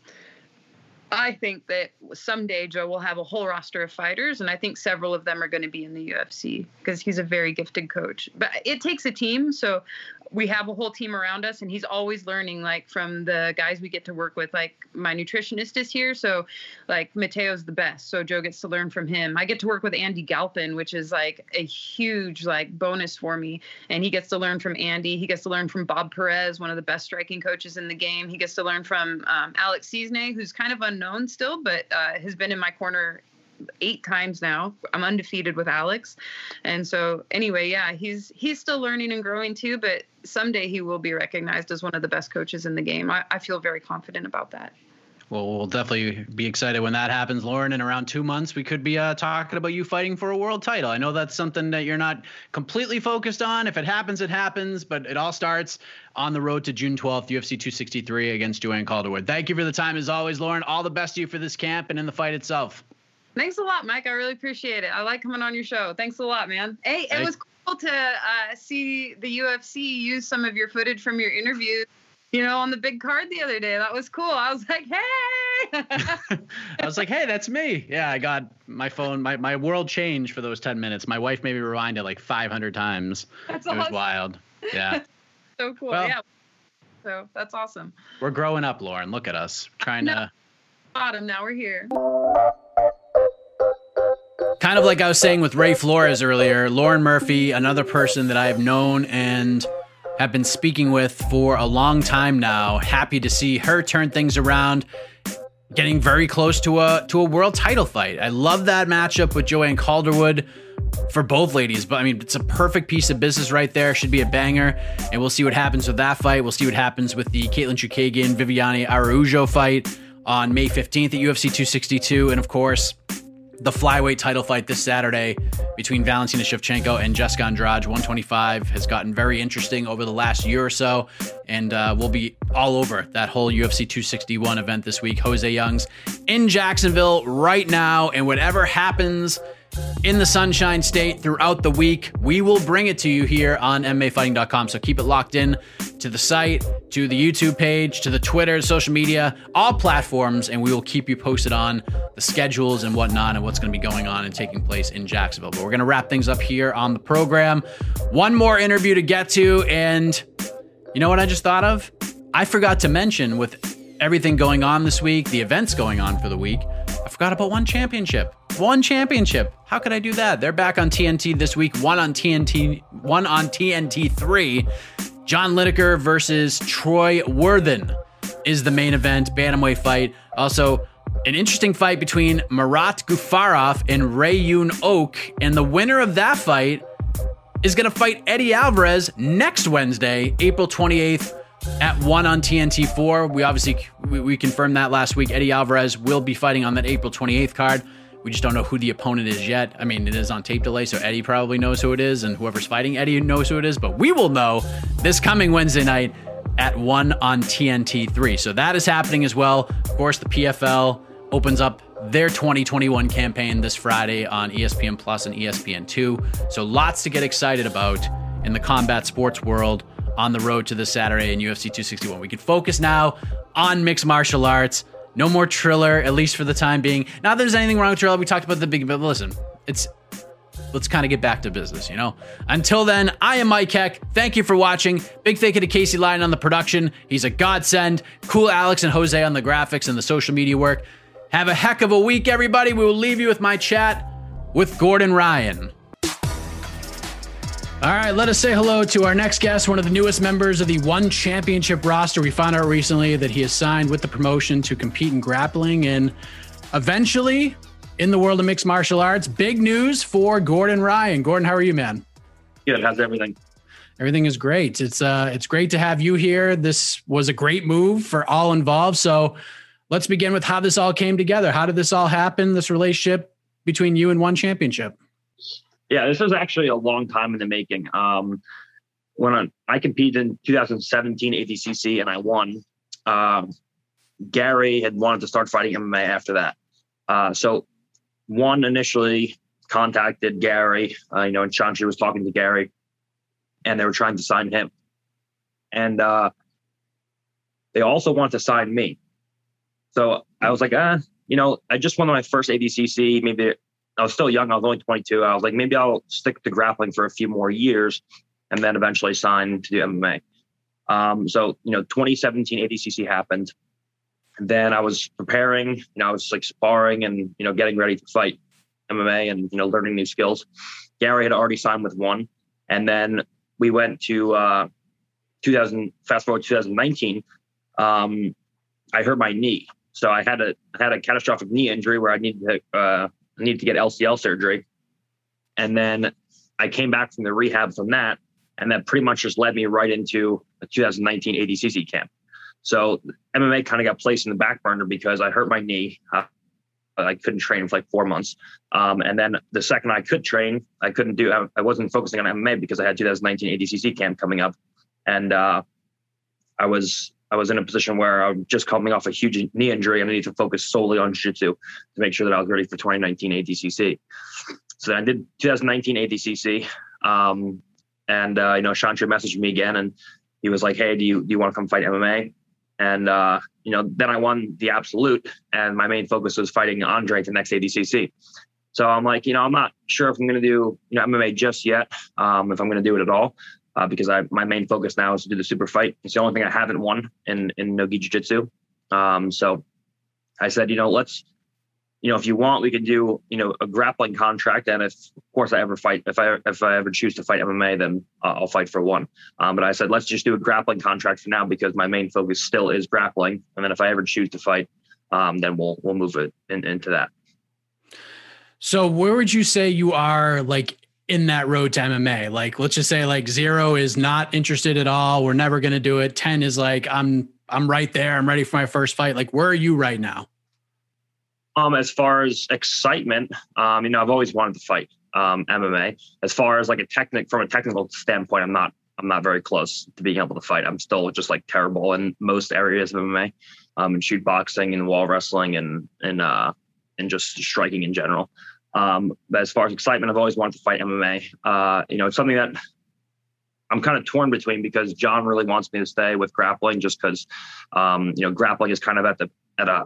I think that someday Joe will have a whole roster of fighters, and I think several of them are going to be in the UFC because he's a very gifted coach. But it takes a team, so we have a whole team around us and he's always learning like from the guys we get to work with. Like my nutritionist is here so like mateo's the best so joe gets to learn from him. I get to work with andy galpin which is like a huge like bonus for me and he gets to learn from andy. He gets to learn from bob perez one of the best striking coaches in the game. He gets to learn from um, alex Cisne, who's kind of unknown still but uh, has been in my corner eight times now. I'm undefeated with Alex. And so anyway, yeah, he's he's still learning and growing too, but someday he will be recognized as one of the best coaches in the game. I, I feel very confident about that. Well, we'll definitely be excited when that happens, Lauren. In around two months, we could be uh, talking about you fighting for a world title. I know that's something that you're not completely focused on. If it happens, it happens. But it all starts on the road to June 12th, UFC 263 against Joanne Calderwood. Thank you for the time, as always, Lauren. All the best to you for this camp and in the fight itself. Thanks a lot, Mike. I really appreciate it. I like coming on your show. Thanks a lot, man. Hey, it was cool to uh, see the UFC use some of your footage from your interview, you know, on the big card the other day. That was cool. I was like, hey. *laughs* I was like, hey, that's me. Yeah, I got my phone. My, my world changed for those 10 minutes. My wife made me rewind it like 500 times. That's it awesome. was wild. Yeah. *laughs* so cool. Well, yeah. So that's awesome. We're growing up, Lauren. Look at us trying to. Bottom. Now we're here kind of like I was saying with Ray Flores earlier, Lauren Murphy, another person that I have known and have been speaking with for a long time now. Happy to see her turn things around, getting very close to a to a world title fight. I love that matchup with Joanne Calderwood for both ladies. But I mean, it's a perfect piece of business right there. Should be a banger. And we'll see what happens with that fight. We'll see what happens with the Katlyn Chookagian Viviane Araujo fight on May 15th at UFC 262. And of course, the flyweight title fight this Saturday between Valentina Shevchenko and Jessica Andrade. 125 has gotten very interesting over the last year or so, and uh, we'll be all over that whole UFC 261 event this week. Jose Youngs in Jacksonville right now, and whatever happens in the Sunshine State throughout the week. We will bring it to you here on MMAfighting.com. So keep it locked in to the site, to the YouTube page, to the Twitter, social media, all platforms, and we will keep you posted on the schedules and whatnot and what's going to be going on and taking place in Jacksonville. But we're going to wrap things up here on the program. One more interview to get to, and you know what I just thought of? I forgot to mention with everything going on this week, the events going on for the week, I forgot about one championship. One championship. How could I do that? They're back on TNT this week. One on TNT, one on TNT three. John Lineker versus Troy Worthen is the main event bantamweight fight. Also, an interesting fight between Marat Gafurov and Rae-yoon Ok. and the winner of that fight is going to fight Eddie Alvarez next Wednesday, April 28th at 1 on TNT4. We obviously we, we confirmed that last week. Eddie Alvarez will be fighting on that April 28th card. We just don't know who the opponent is yet. I mean, it is on tape delay, so Eddie probably knows who it is, and whoever's fighting Eddie knows who it is. But we will know this coming Wednesday night at 1 on TNT 3. So that is happening as well. Of course, the PFL opens up their 2021 campaign this Friday on ESPN Plus and ESPN 2. So lots to get excited about in the combat sports world on the road to this Saturday in UFC 261. We can focus now on mixed martial arts. No more Triller, at least for the time being. Not that there's anything wrong with Triller. We talked about the big, but listen, it's let's kind of get back to business, you know? Until then, I am Mike Heck. Thank you for watching. Big thank you to Casey Lyon on the production. He's a godsend. Cool Alex and Jose on the graphics and the social media work. Have a heck of a week, everybody. We will leave you with my chat with Gordon Ryan. All right, let us say hello to our next guest, one of the newest members of the One Championship roster. We found out recently that he has signed with the promotion to compete in grappling and eventually in the world of mixed martial arts. Big news for Gordon Ryan. Gordon, how are you, man? Good. How's everything? Everything is great. It's uh it's great to have you here. This was a great move for all involved. So let's begin with how this all came together. How did this all happen? This relationship between you and One Championship? Yeah, this was actually a long time in the making. Um, when I, I competed in 2017 ADCC and I won, um, Gary had wanted to start fighting MMA after that. Uh, so one initially contacted Gary, uh, you know, and Chanchi was talking to Gary, and they were trying to sign him. And uh, they also wanted to sign me. So I was like, ah, you know, I just won my first ADCC. Maybe I was still young. I was only 22. I was like, maybe I'll stick to grappling for a few more years and then eventually sign to do MMA. Um, so, you know, 2017 ADCC happened. And then I was preparing, you know, I was like sparring and, you know, getting ready to fight MMA and, you know, learning new skills. Gary had already signed with one. And then we went to uh, 2000, fast forward 2019. Um, I hurt my knee. So I had a I had a catastrophic knee injury where I needed to uh, I needed to get LCL surgery. And then I came back from the rehab from that. And that pretty much just led me right into a 2019 ADCC camp. So MMA kind of got placed in the back burner because I hurt my knee. I couldn't train for like four months. Um, and then the second I could train, I couldn't do, I, I, wasn't focusing on MMA because I had 2019 ADCC camp coming up. And uh, I was I was in a position where I'm just coming off a huge knee injury and I need to focus solely on jiu-jitsu to make sure that I was ready for 2019 ADCC. So then I did 2019 ADCC. Um, and, uh, you know, Chatri messaged me again and he was like, Hey, do you, do you want to come fight MMA? And, uh, you know, then I won the absolute and my main focus was fighting Andre to next ADCC. So I'm like, you know, I'm not sure if I'm going to do, you know, MMA just yet, um, if I'm going to do it at all uh, because I my main focus now is to do the super fight. It's the only thing I haven't won in in Nogi Jiu Jitsu. Um, so I said, you know, let's, you know, if you want, we could do, you know, a grappling contract. And if, of course, I ever fight, if I if I ever choose to fight MMA, then uh, I'll fight for one. Um, but I said, let's just do a grappling contract for now because my main focus still is grappling. And then if I ever choose to fight, um, then we'll we'll move it in, into that. So where would you say you are like in that road to MMA? Like, let's just say like zero is not interested at all. We're never going to do it. 10 is like, I'm, I'm right there. I'm ready for my first fight. Like, where are you right now? Um, as far as excitement, um, you know, I've always wanted to fight um, MMA. As far as like a technic from a technical standpoint, I'm not I'm not very close to being able to fight. I'm still just like terrible in most areas of MMA, um, and shoot boxing and wall wrestling and and uh and just striking in general. Um, as far as excitement, I've always wanted to fight MMA. Uh, you know, it's something that I'm kind of torn between because John really wants me to stay with grappling just because, um, you know, grappling is kind of at the at a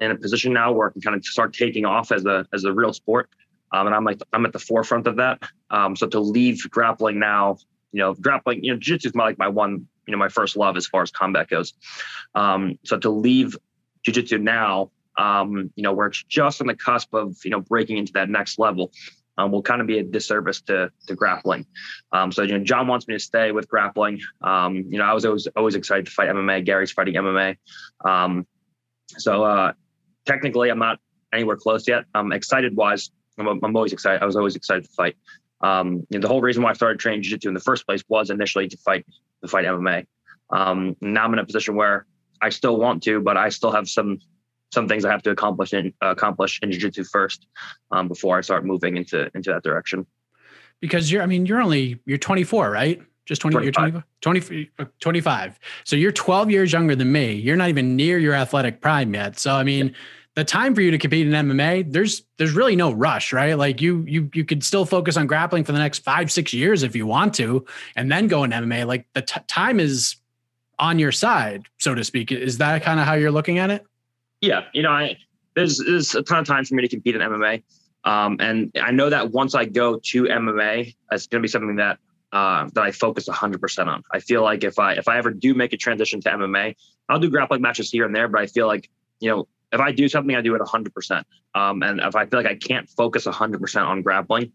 in a position now where I can kind of start taking off as a as a real sport. Um, and I'm like I'm at the forefront of that. Um, so to leave grappling now, you know, grappling, you know, jiu-jitsu is my, like my one, you know, my first love as far as combat goes. Um, so to leave jiu-jitsu now um, you know, where it's just on the cusp of, you know, breaking into that next level, um, will kind of be a disservice to to grappling. Um, so, you know, John wants me to stay with grappling. Um, you know, I was always always excited to fight MMA. Gary's fighting MMA. Um, so, uh, technically, I'm not anywhere close yet. I'm excited wise. I'm, I'm always excited. I was always excited to fight. Um, you know, the whole reason why I started training jiu-jitsu in the first place was initially to fight to fight MMA. Um, now I'm in a position where I still want to, but I still have some some things I have to accomplish in accomplish in jiu-jitsu first um, before I start moving into into that direction. Because you're, I mean, you're only you're 24, right? Just 20, 25. you're 20, 20, 25. So you're 12 years younger than me. You're not even near your athletic prime yet. So I mean, the time for you to compete in MMA, there's there's really no rush, right? Like you you you could still focus on grappling for the next five six years if you want to, and then go in MMA. Like the t- time is on your side, so to speak. Is that kind of how you're looking at it? Yeah, you know, I there's there's a ton of time for me to compete in MMA, um, and I know that once I go to MMA, it's going to be something that uh, that I focus 100% on. I feel like if I if I ever do make a transition to MMA, I'll do grappling matches here and there, but I feel like you know if I do something, I do it 100%. Um, and if I feel like I can't focus 100% on grappling,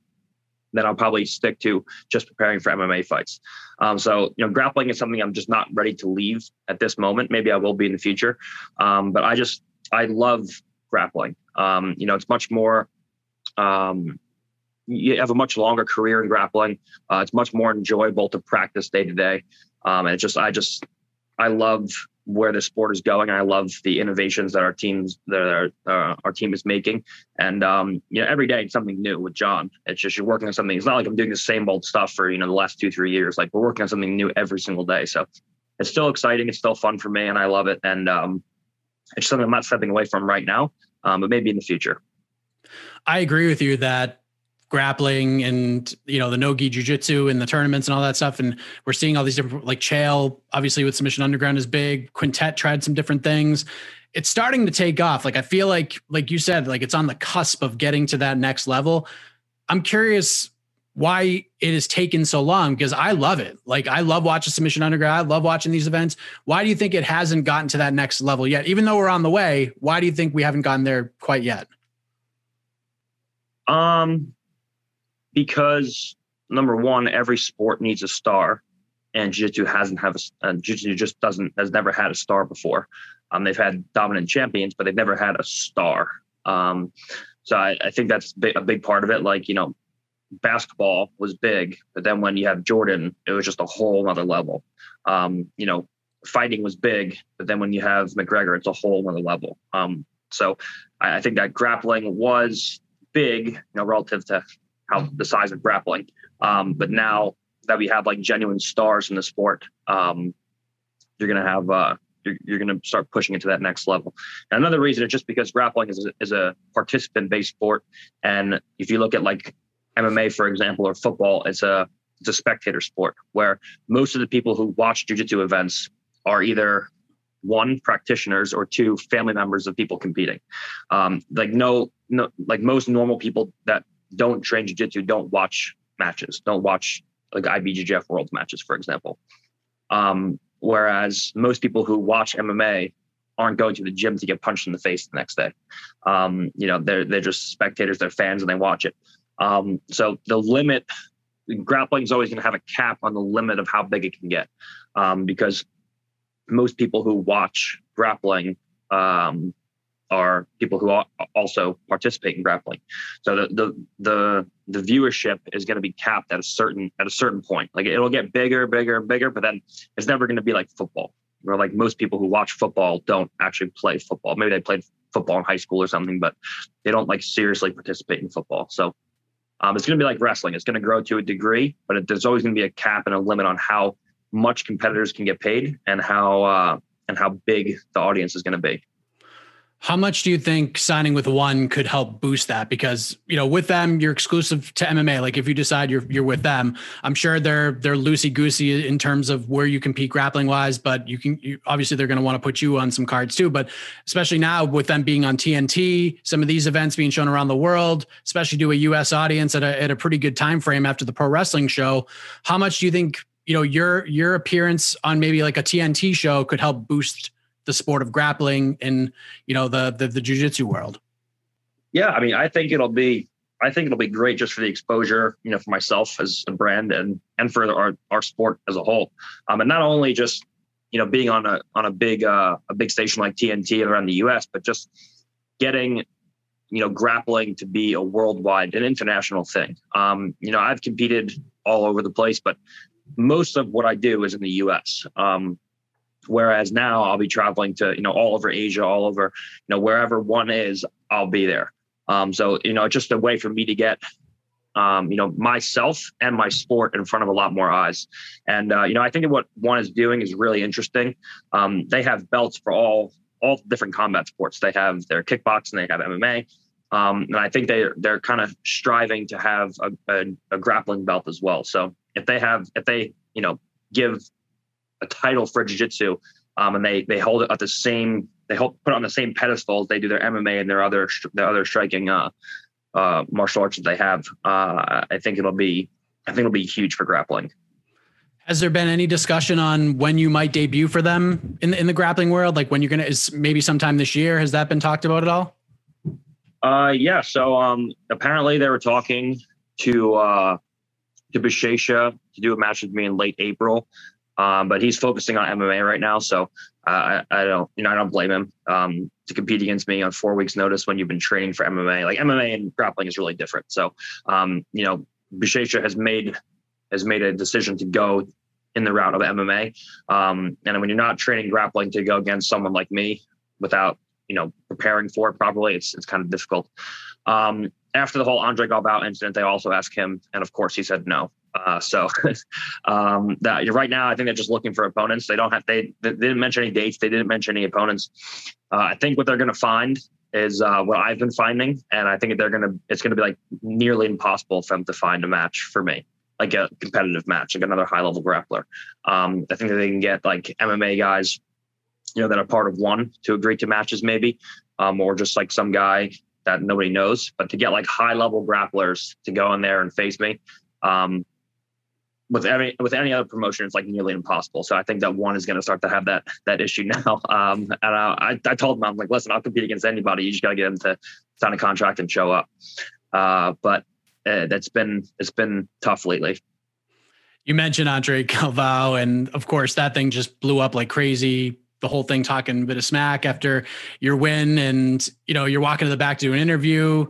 then I'll probably stick to just preparing for MMA fights. Um, so, you know, grappling is something I'm just not ready to leave at this moment. Maybe I will be in the future. Um, but I just, I love grappling. Um, you know, it's much more, um, you have a much longer career in grappling. Uh, it's much more enjoyable to practice day to day. Um, and it just, I just, I love where the sport is going. I love the innovations that our teams that our, uh, our team is making, and um, you know every day it's something new with John. It's just you're working on something. It's not like I'm doing the same old stuff for you know the last two three years. Like we're working on something new every single day. So it's still exciting. It's still fun for me, and I love it. And um, it's something I'm not stepping away from right now, um, but maybe in the future. I agree with you that grappling and you know the nogi jiu-jitsu and the tournaments and all that stuff and we're seeing all these different like chael obviously with submission underground is big. Quintet tried some different things. It's starting to take off. Like i feel like like you said like it's on the cusp of getting to that next level. I'm curious why it has taken so long because i love it like i love watching submission underground i love watching these events why do you think it hasn't gotten to that next level yet even though we're on the way why do you think we haven't gotten there quite yet um because number one, every sport needs a star, and jiu-jitsu hasn't have a uh, jiu-jitsu just doesn't has never had a star before. Um, they've had dominant champions, but they've never had a star. Um, so I, I think that's a big part of it. Like you know, basketball was big, but then when you have Jordan, it was just a whole other level. Um, you know, fighting was big, but then when you have McGregor, it's a whole other level. Um, so I, I think that grappling was big, you know, relative to how the size of grappling. Um, but now that we have like genuine stars in the sport, um, you're gonna have uh, you're, you're gonna start pushing it to that next level. And another reason is just because grappling is is a participant based sport, and if you look at like MMA for example or football, it's a it's a spectator sport where most of the people who watch jiu-jitsu events are either one practitioners or two family members of people competing. Um, like no no like most normal people that don't train jiu-jitsu don't watch matches don't watch like ibjjf world matches for example. Um, whereas most people who watch mma aren't going to the gym to get punched in the face the next day. Um, you know they're they're just spectators they're fans and they watch it um, so the limit grappling is always going to have a cap on the limit of how big it can get um, because most people who watch grappling um, are people who also participate in grappling. So the the the, the viewership is going to be capped at a certain at a certain point. Like it'll get bigger, bigger, bigger, but then it's never going to be like football. Where like most people who watch football don't actually play football. Maybe they played football in high school or something, but they don't like seriously participate in football. So um, it's going to be like wrestling. It's going to grow to a degree, but it, there's always going to be a cap and a limit on how much competitors can get paid and how uh, and how big the audience is going to be. How much do you think signing with one could help boost that? Because you know, with them, you're exclusive to MMA. Like if you decide you're you're with them, I'm sure they're they're loosey goosey in terms of where you compete grappling wise. But you can you, obviously they're going to want to put you on some cards too. But especially now with them being on TNT, some of these events being shown around the world, especially to a U.S. audience at a at a pretty good time frame after the pro wrestling show. How much do you think you know your your appearance on maybe like a TNT show could help boost? The sport of grappling in you know the the, the jiu-jitsu world. Yeah i mean i think it'll be i think it'll be great just for the exposure you know for myself as a brand and and for our our sport as a whole. Um and not only just you know being on a on a big uh a big station like tnt around the us but just getting you know grappling to be a worldwide an international thing. Um you know i've competed all over the place but most of what i do is in the us um Whereas now I'll be traveling to, you know, all over Asia, all over, you know, wherever one is, I'll be there. Um, so, you know, just a way for me to get, um, you know, myself and my sport in front of a lot more eyes. And, uh, you know, I think what one is doing is really interesting. Um, they have belts for all, all different combat sports. They have their kickboxing, they have MMA. Um, and I think they they're kind of striving to have a, a, a grappling belt as well. So if they have, if they, you know, give a title for jiu-jitsu um, and they they hold it at the same they hold, put it on the same pedestal as they do their MMA and their other their other striking uh, uh, martial arts that they have. Uh, I think it'll be I think it'll be huge for grappling. Has there been any discussion on when you might debut for them in the, in the grappling world? Like when you're gonna is maybe sometime this year? Has that been talked about at all? Uh, yeah. So um, apparently they were talking to uh, to Buchecha to do a match with me in late April. Um, but he's focusing on MMA right now, so uh, I, I, don't, you know, I don't blame him um, to compete against me on four weeks' notice when you've been training for MMA. Like MMA and grappling is really different. So, um, you know, Buchecha has made has made a decision to go in the route of MMA, um, and when you're not training grappling to go against someone like me without, you know, preparing for it properly, it's it's kind of difficult. Um, after the whole Andre Galvao incident, they also asked him, and of course he said no. Uh, so *laughs* um, that right now, I think they're just looking for opponents. They don't have they, they didn't mention any dates. They didn't mention any opponents. Uh, I think what they're going to find is uh, what I've been finding, and I think they're going to it's going to be like nearly impossible for them to find a match for me, like a competitive match, like another high level grappler. Um, I think that they can get like MMA guys, you know, that are part of one to agree to matches maybe, um, or just like some guy that nobody knows. But to get like high level grapplers to go in there and face me, um, with any with any other promotion, it's like nearly impossible. So I think that one is going to start to have that that issue *laughs* now. Um, and I, I told him I'm like, listen, I'll compete against anybody. You just got to get them to sign a contract and show up. Uh, but uh, that's been it's been tough lately. You mentioned Andre Galvao, and of course that thing just blew up like crazy. The whole thing talking a bit of smack after your win, and you know you're walking to the back to do an interview.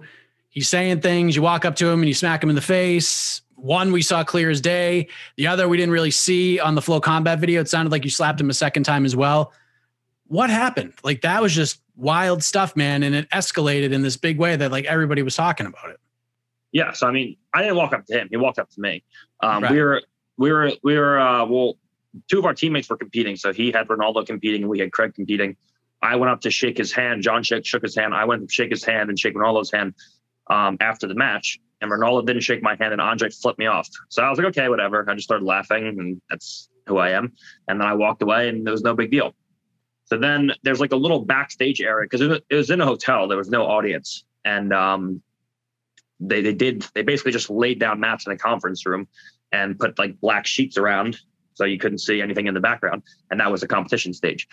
He's saying things. You walk up to him and you smack him in the face one we saw clear as day. The other we didn't really see on the flow combat video. It sounded like you slapped him a second time as well. What happened? Like that was just wild stuff, man, and it escalated in this big way that like everybody was talking about it. Yeah, so I mean, I didn't walk up to him; he walked up to me. Um, right. We were, we were, we were. Uh, well, two of our teammates were competing. So he had Ronaldo competing, and we had Craig competing. I went up to shake his hand. John shook, shook his hand. I went to shake his hand and shake Ronaldo's hand um, after the match and Ronaldo didn't shake my hand and Andre flipped me off. So I was like, okay, whatever. I just started laughing and that's who I am. And then I walked away and there was no big deal. So then there's like a little backstage area because it was in a hotel. There was no audience. And um, they, they did, they basically just laid down mats in a conference room and put like black sheets around so you couldn't see anything in the background. And that was the competition stage.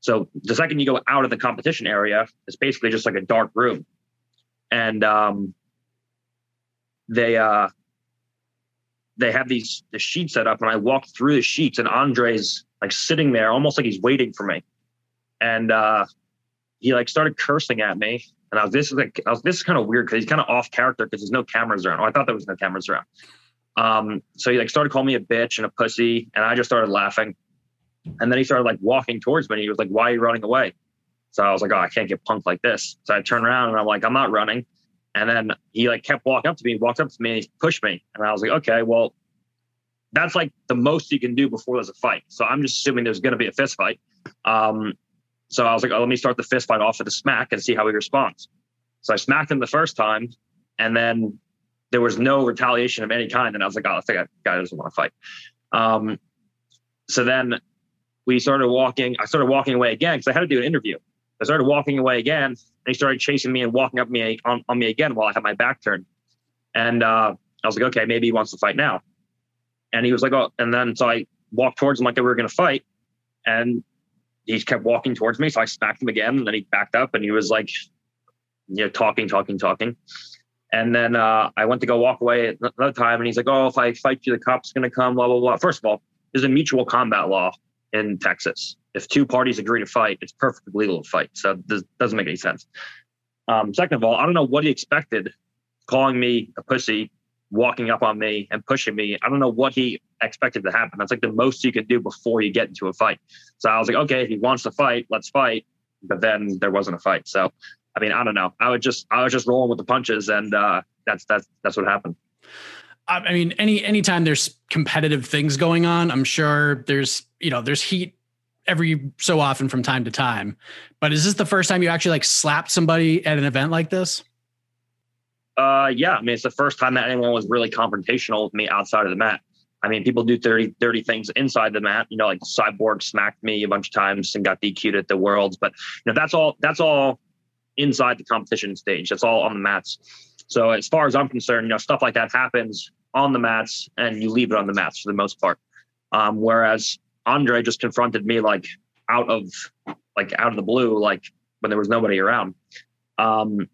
So the second you go out of the competition area, it's basically just like a dark room. And um, they uh they have these the sheets set up and I walked through the sheets and Andre's like sitting there almost like he's waiting for me. And uh he like started cursing at me. And I was this is like I was this is kind of weird because he's kind of off character because there's no cameras around. Oh, I thought there was no cameras around. Um, so he like started calling me a bitch and a pussy, and I just started laughing. And then he started like walking towards me. He was like, Why are you running away? So I was like, Oh, I can't get punked like this. So I turned around and I'm like, I'm not running. And then he like kept walking up to me, walked up to me, and he pushed me. And I was like, okay, well, that's like the most you can do before there's a fight. So I'm just assuming there's going to be a fist fight. Um, so I was like, oh, let me start the fist fight off with a smack and see how he responds. So I smacked him the first time, and then there was no retaliation of any kind. And I was like, oh, I think that guy doesn't want to fight. Um, so then we started walking. I started walking away again because I had to do an interview. I started walking away again, and he started chasing me and walking up me on, on me again while I had my back turned. And uh, I was like, okay, maybe he wants to fight now. And he was like, oh, and then so I walked towards him like we were going to fight, and he kept walking towards me. So I smacked him again, and then he backed up, and he was like, you know, talking, talking, talking. And then uh, I went to go walk away another time, and he's like, "Oh, if I fight you, the cops going to come." Blah blah blah. First of all, there's a mutual combat law in Texas if two parties agree to fight, it's perfectly legal to fight. So this doesn't make any sense. Um, second of all, I don't know what he expected calling me a pussy walking up on me and pushing me. I don't know what he expected to happen. That's like the most you could do before you get into a fight. So I was like, okay, if he wants to fight, let's fight. But then there wasn't a fight. So I mean, I don't know. I would just I was just rolling with the punches, and uh, that's that's that's what happened. I mean, any anytime there's competitive things going on, I'm sure there's you know there's heat every so often from time to time. But is this the first time you actually like slapped somebody at an event like this? Uh, yeah. I mean, it's the first time that anyone was really confrontational with me outside of the mat. I mean, people do dirty, dirty things inside the mat. You know, like Cyborg smacked me a bunch of times and got DQ'd at the Worlds. But you know, that's all. That's all inside the competition stage. That's all on the mats. So as far as I'm concerned, you know, stuff like that happens on the mats, and you leave it on the mats for the most part. Um, whereas Andre just confronted me like out of like out of the blue, like when there was nobody around. Um,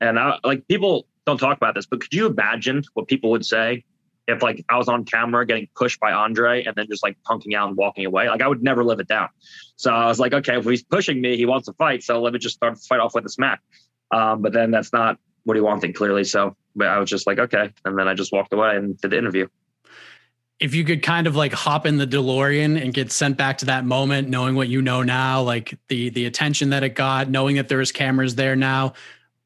and I, like people don't talk about this, but could you imagine what people would say if like I was on camera getting pushed by Andre and then just like punking out and walking away? Like I would never live it down. So I was like, okay, if he's pushing me, he wants to fight, so let me just start fight off with a smack. Um, but then that's not what he wanted clearly. So but I was just like, okay, and then I just walked away and did the interview if you could kind of like hop in the DeLorean and get sent back to that moment, knowing what you know now, like the the attention that it got, knowing that there's cameras there now,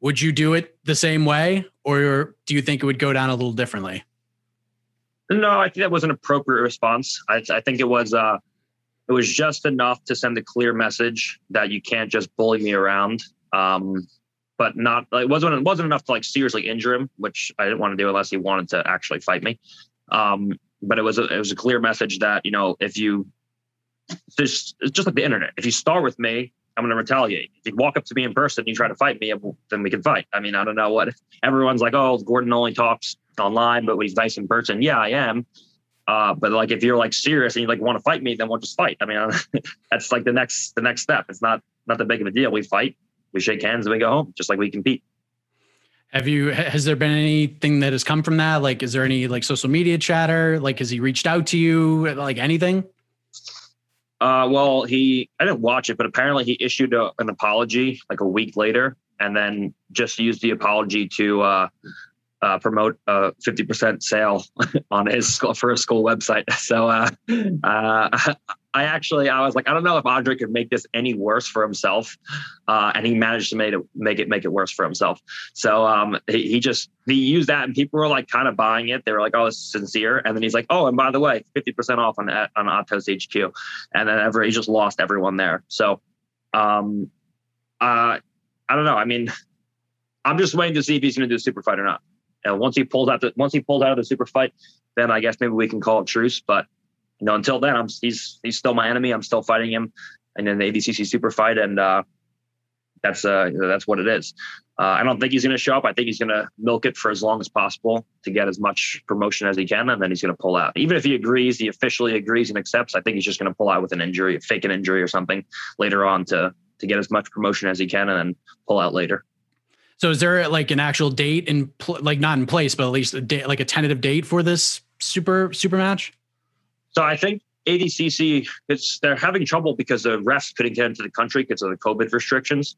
would you do it the same way, or do you think it would go down a little differently? No, I think that was an appropriate response. I, I think it was uh, it was just enough to send a clear message that you can't just bully me around. Um, but not it wasn't it wasn't enough to like seriously injure him, which I didn't want to do unless he wanted to actually fight me. Um, but it was a, it was a clear message that you know if you this it's just like the internet. If you start with me, I'm going to retaliate. If you walk up to me in person, and you try to fight me, then we can fight. I mean, I don't know what *laughs* everyone's like. Oh, Gordon only talks online, but he's nice in person. Yeah, I am. Uh, but like, if you're like serious and you like want to fight me, then we'll just fight. I mean, *laughs* that's like the next the next step. It's not not that big of a deal. We fight, we shake hands, and we go home, just like we compete. Have you has there been anything that has come from that? Like is there any like social media chatter? Like has he reached out to you like anything? Uh well, he I didn't watch it, but apparently he issued a, an apology like a week later and then just used the apology to uh uh, promote a 50% sale *laughs* on his school for a school website. *laughs* So uh, uh, *laughs* I actually I was like I don't know if Andre could make this any worse for himself, uh, and he managed to make it make it make it worse for himself. So um, he, he just he used that, and people were like kind of buying it. They were like, "Oh, it's sincere," and then he's like, "Oh, and by the way, 50% off on on Atos HQ," and then ever he just lost everyone there. So um, uh, I don't know. I mean, I'm just waiting to see if he's going to do a super fight or not. And once he pulls out the once he pulls out of the super fight, then I guess maybe we can call it truce. But you know, until then, I'm he's he's still my enemy. I'm still fighting him, and then the ADCC super fight, and uh, that's uh that's what it is. Uh, I don't think he's going to show up. I think he's going to milk it for as long as possible to get as much promotion as he can, and then he's going to pull out. Even if he agrees, he officially agrees and accepts. I think he's just going to pull out with an injury, fake an injury or something later on to to get as much promotion as he can, and then pull out later. So is there like an actual date in pl- like not in place, but at least a date, like a tentative date for this super super match? So I think ADCC it's they're having trouble because the refs couldn't get into the country because of the COVID restrictions.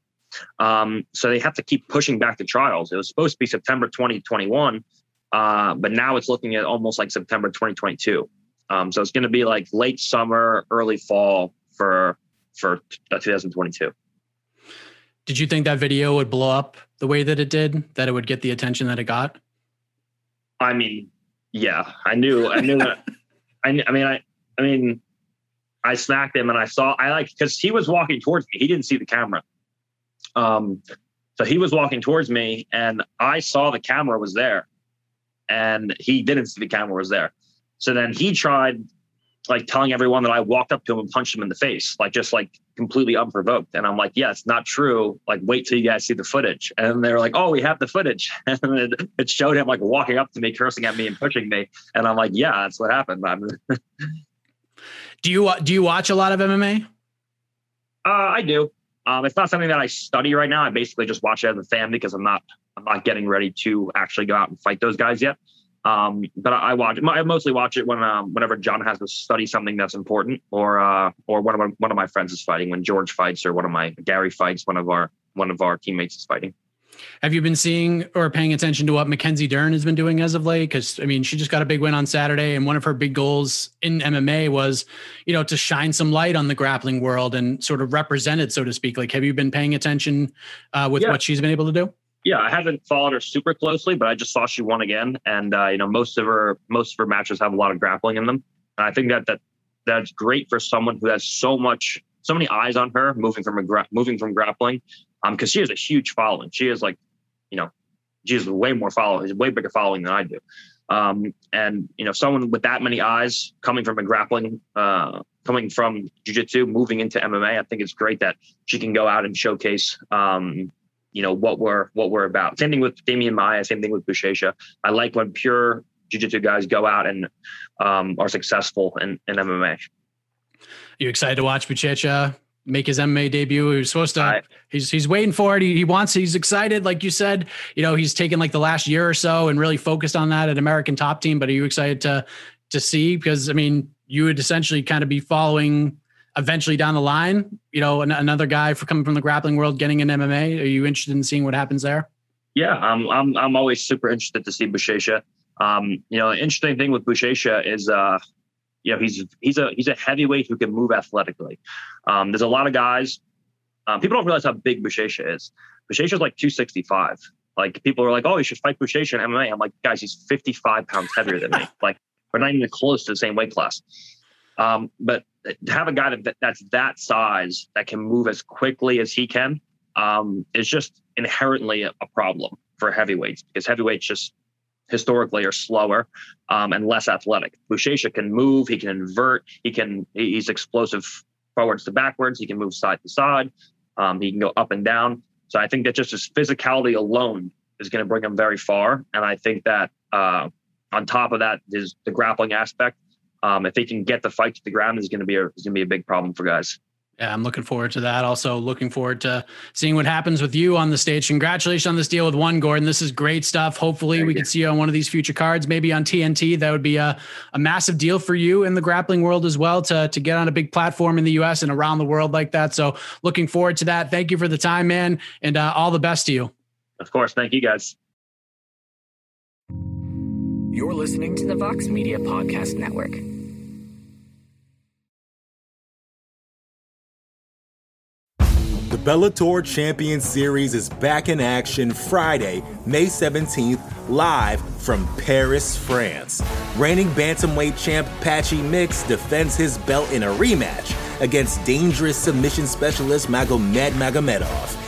Um, so they have to keep pushing back the trials. It was supposed to be September 2021, uh, but now it's looking at almost like September 2022. Um, so it's going to be like late summer, early fall for for 2022. Did you think that video would blow up the way that it did? That it would get the attention that it got? I mean, yeah, I knew, I knew that. *laughs* I, I mean, I, I mean, I smacked him and I saw, I like, because he was walking towards me. He didn't see the camera. Um, so he was walking towards me and I saw the camera was there and he didn't see the camera was there. So then he tried like telling everyone that I walked up to him and punched him in the face, like just like completely unprovoked. And I'm like, yeah, it's not true. Like, wait till you guys see the footage. And they're like, oh, we have the footage. *laughs* And it, it showed him like walking up to me, cursing at me and pushing me. And I'm like, yeah, that's what happened. *laughs* do you do you watch a lot of MMA? Uh, I do. Um, it's not something that I study right now. I basically just watch it as a fan because I'm not I'm not getting ready to actually go out and fight those guys yet. Um, but I, watch it. I mostly watch it when um, whenever John has to study something that's important, or uh, or one of my, one of my friends is fighting. When George fights, or one of my Gary fights, one of our one of our teammates is fighting. Have you been seeing or paying attention to what Mackenzie Dern has been doing as of late? Because I mean, she just got a big win on Saturday, and one of her big goals in MMA was, you know, to shine some light on the grappling world and sort of represent it, so to speak. Like, have you been paying attention uh, with yeah. what she's been able to do? Yeah, I haven't followed her super closely, but I just saw she won again, and uh, you know, most of her most of her matches have a lot of grappling in them. And I think that that that's great for someone who has so much so many eyes on her moving from a gra- moving from grappling um because she has a huge following. She has like you know she has way more following way bigger following than i do. Um and you know someone with that many eyes coming from a grappling uh coming from jiu-jitsu moving into mma i think it's great that she can go out and showcase um you know what we're what we're about same thing with Damian Maia same thing with Buchecha i like when pure jiu-jitsu guys go out and um, are successful in, in mma you excited to watch Buchecha make his MMA debut? He was supposed to. I, he's he's waiting for it. He, he wants. He's excited, like you said. You know, he's taken like the last year or so and really focused on that at American Top Team. But are you excited to to see? Because I mean, you would essentially kind of be following eventually down the line. You know, an, another guy for coming from the grappling world getting an MMA. Are you interested in seeing what happens there? Yeah, I'm I'm I'm always super interested to see Buchecha. Um, you know, the interesting thing with Buchecha is uh, you know, he's he's a he's a heavyweight who can move athletically. Um, there's a lot of guys. Um, people don't realize how big Buchecha is. Buchecha is like 265. Like people are like, oh, you should fight Buchecha in MMA. I'm like, guys, he's 55 pounds heavier than me. *laughs* Like we're not even close to the same weight class. Um, but to have a guy that that's that size that can move as quickly as he can um, is just inherently a, problem for heavyweights because heavyweights just historically are slower um, and less athletic. Buchecha can move, he can invert, he can he's explosive forwards to backwards, he can move side to side, um, he can go up and down. So I think that just his physicality alone is going to bring him very far. And I think that uh, on top of that is the grappling aspect. Um, if he can get the fight to the ground, is going to be a, is going to be a big problem for guys. Yeah, I'm looking forward to that. Also, looking forward to seeing what happens with you on the stage. Congratulations on this deal with One Gordon. This is great stuff. Hopefully, Thank we you. can see you on one of these future cards, maybe on TNT. That would be a, a massive deal for you in the grappling world as well to, to get on a big platform in the US and around the world like that. So, looking forward to that. Thank you for the time, man, and uh, all the best to you. Of course. Thank you, guys. You're listening to the Vox Media Podcast Network. The Bellator Champion Series is back in action Friday, May 17th, live from Paris, France. Reigning bantamweight champ Patchy Mix defends his belt in a rematch against dangerous submission specialist Magomed Magomedov.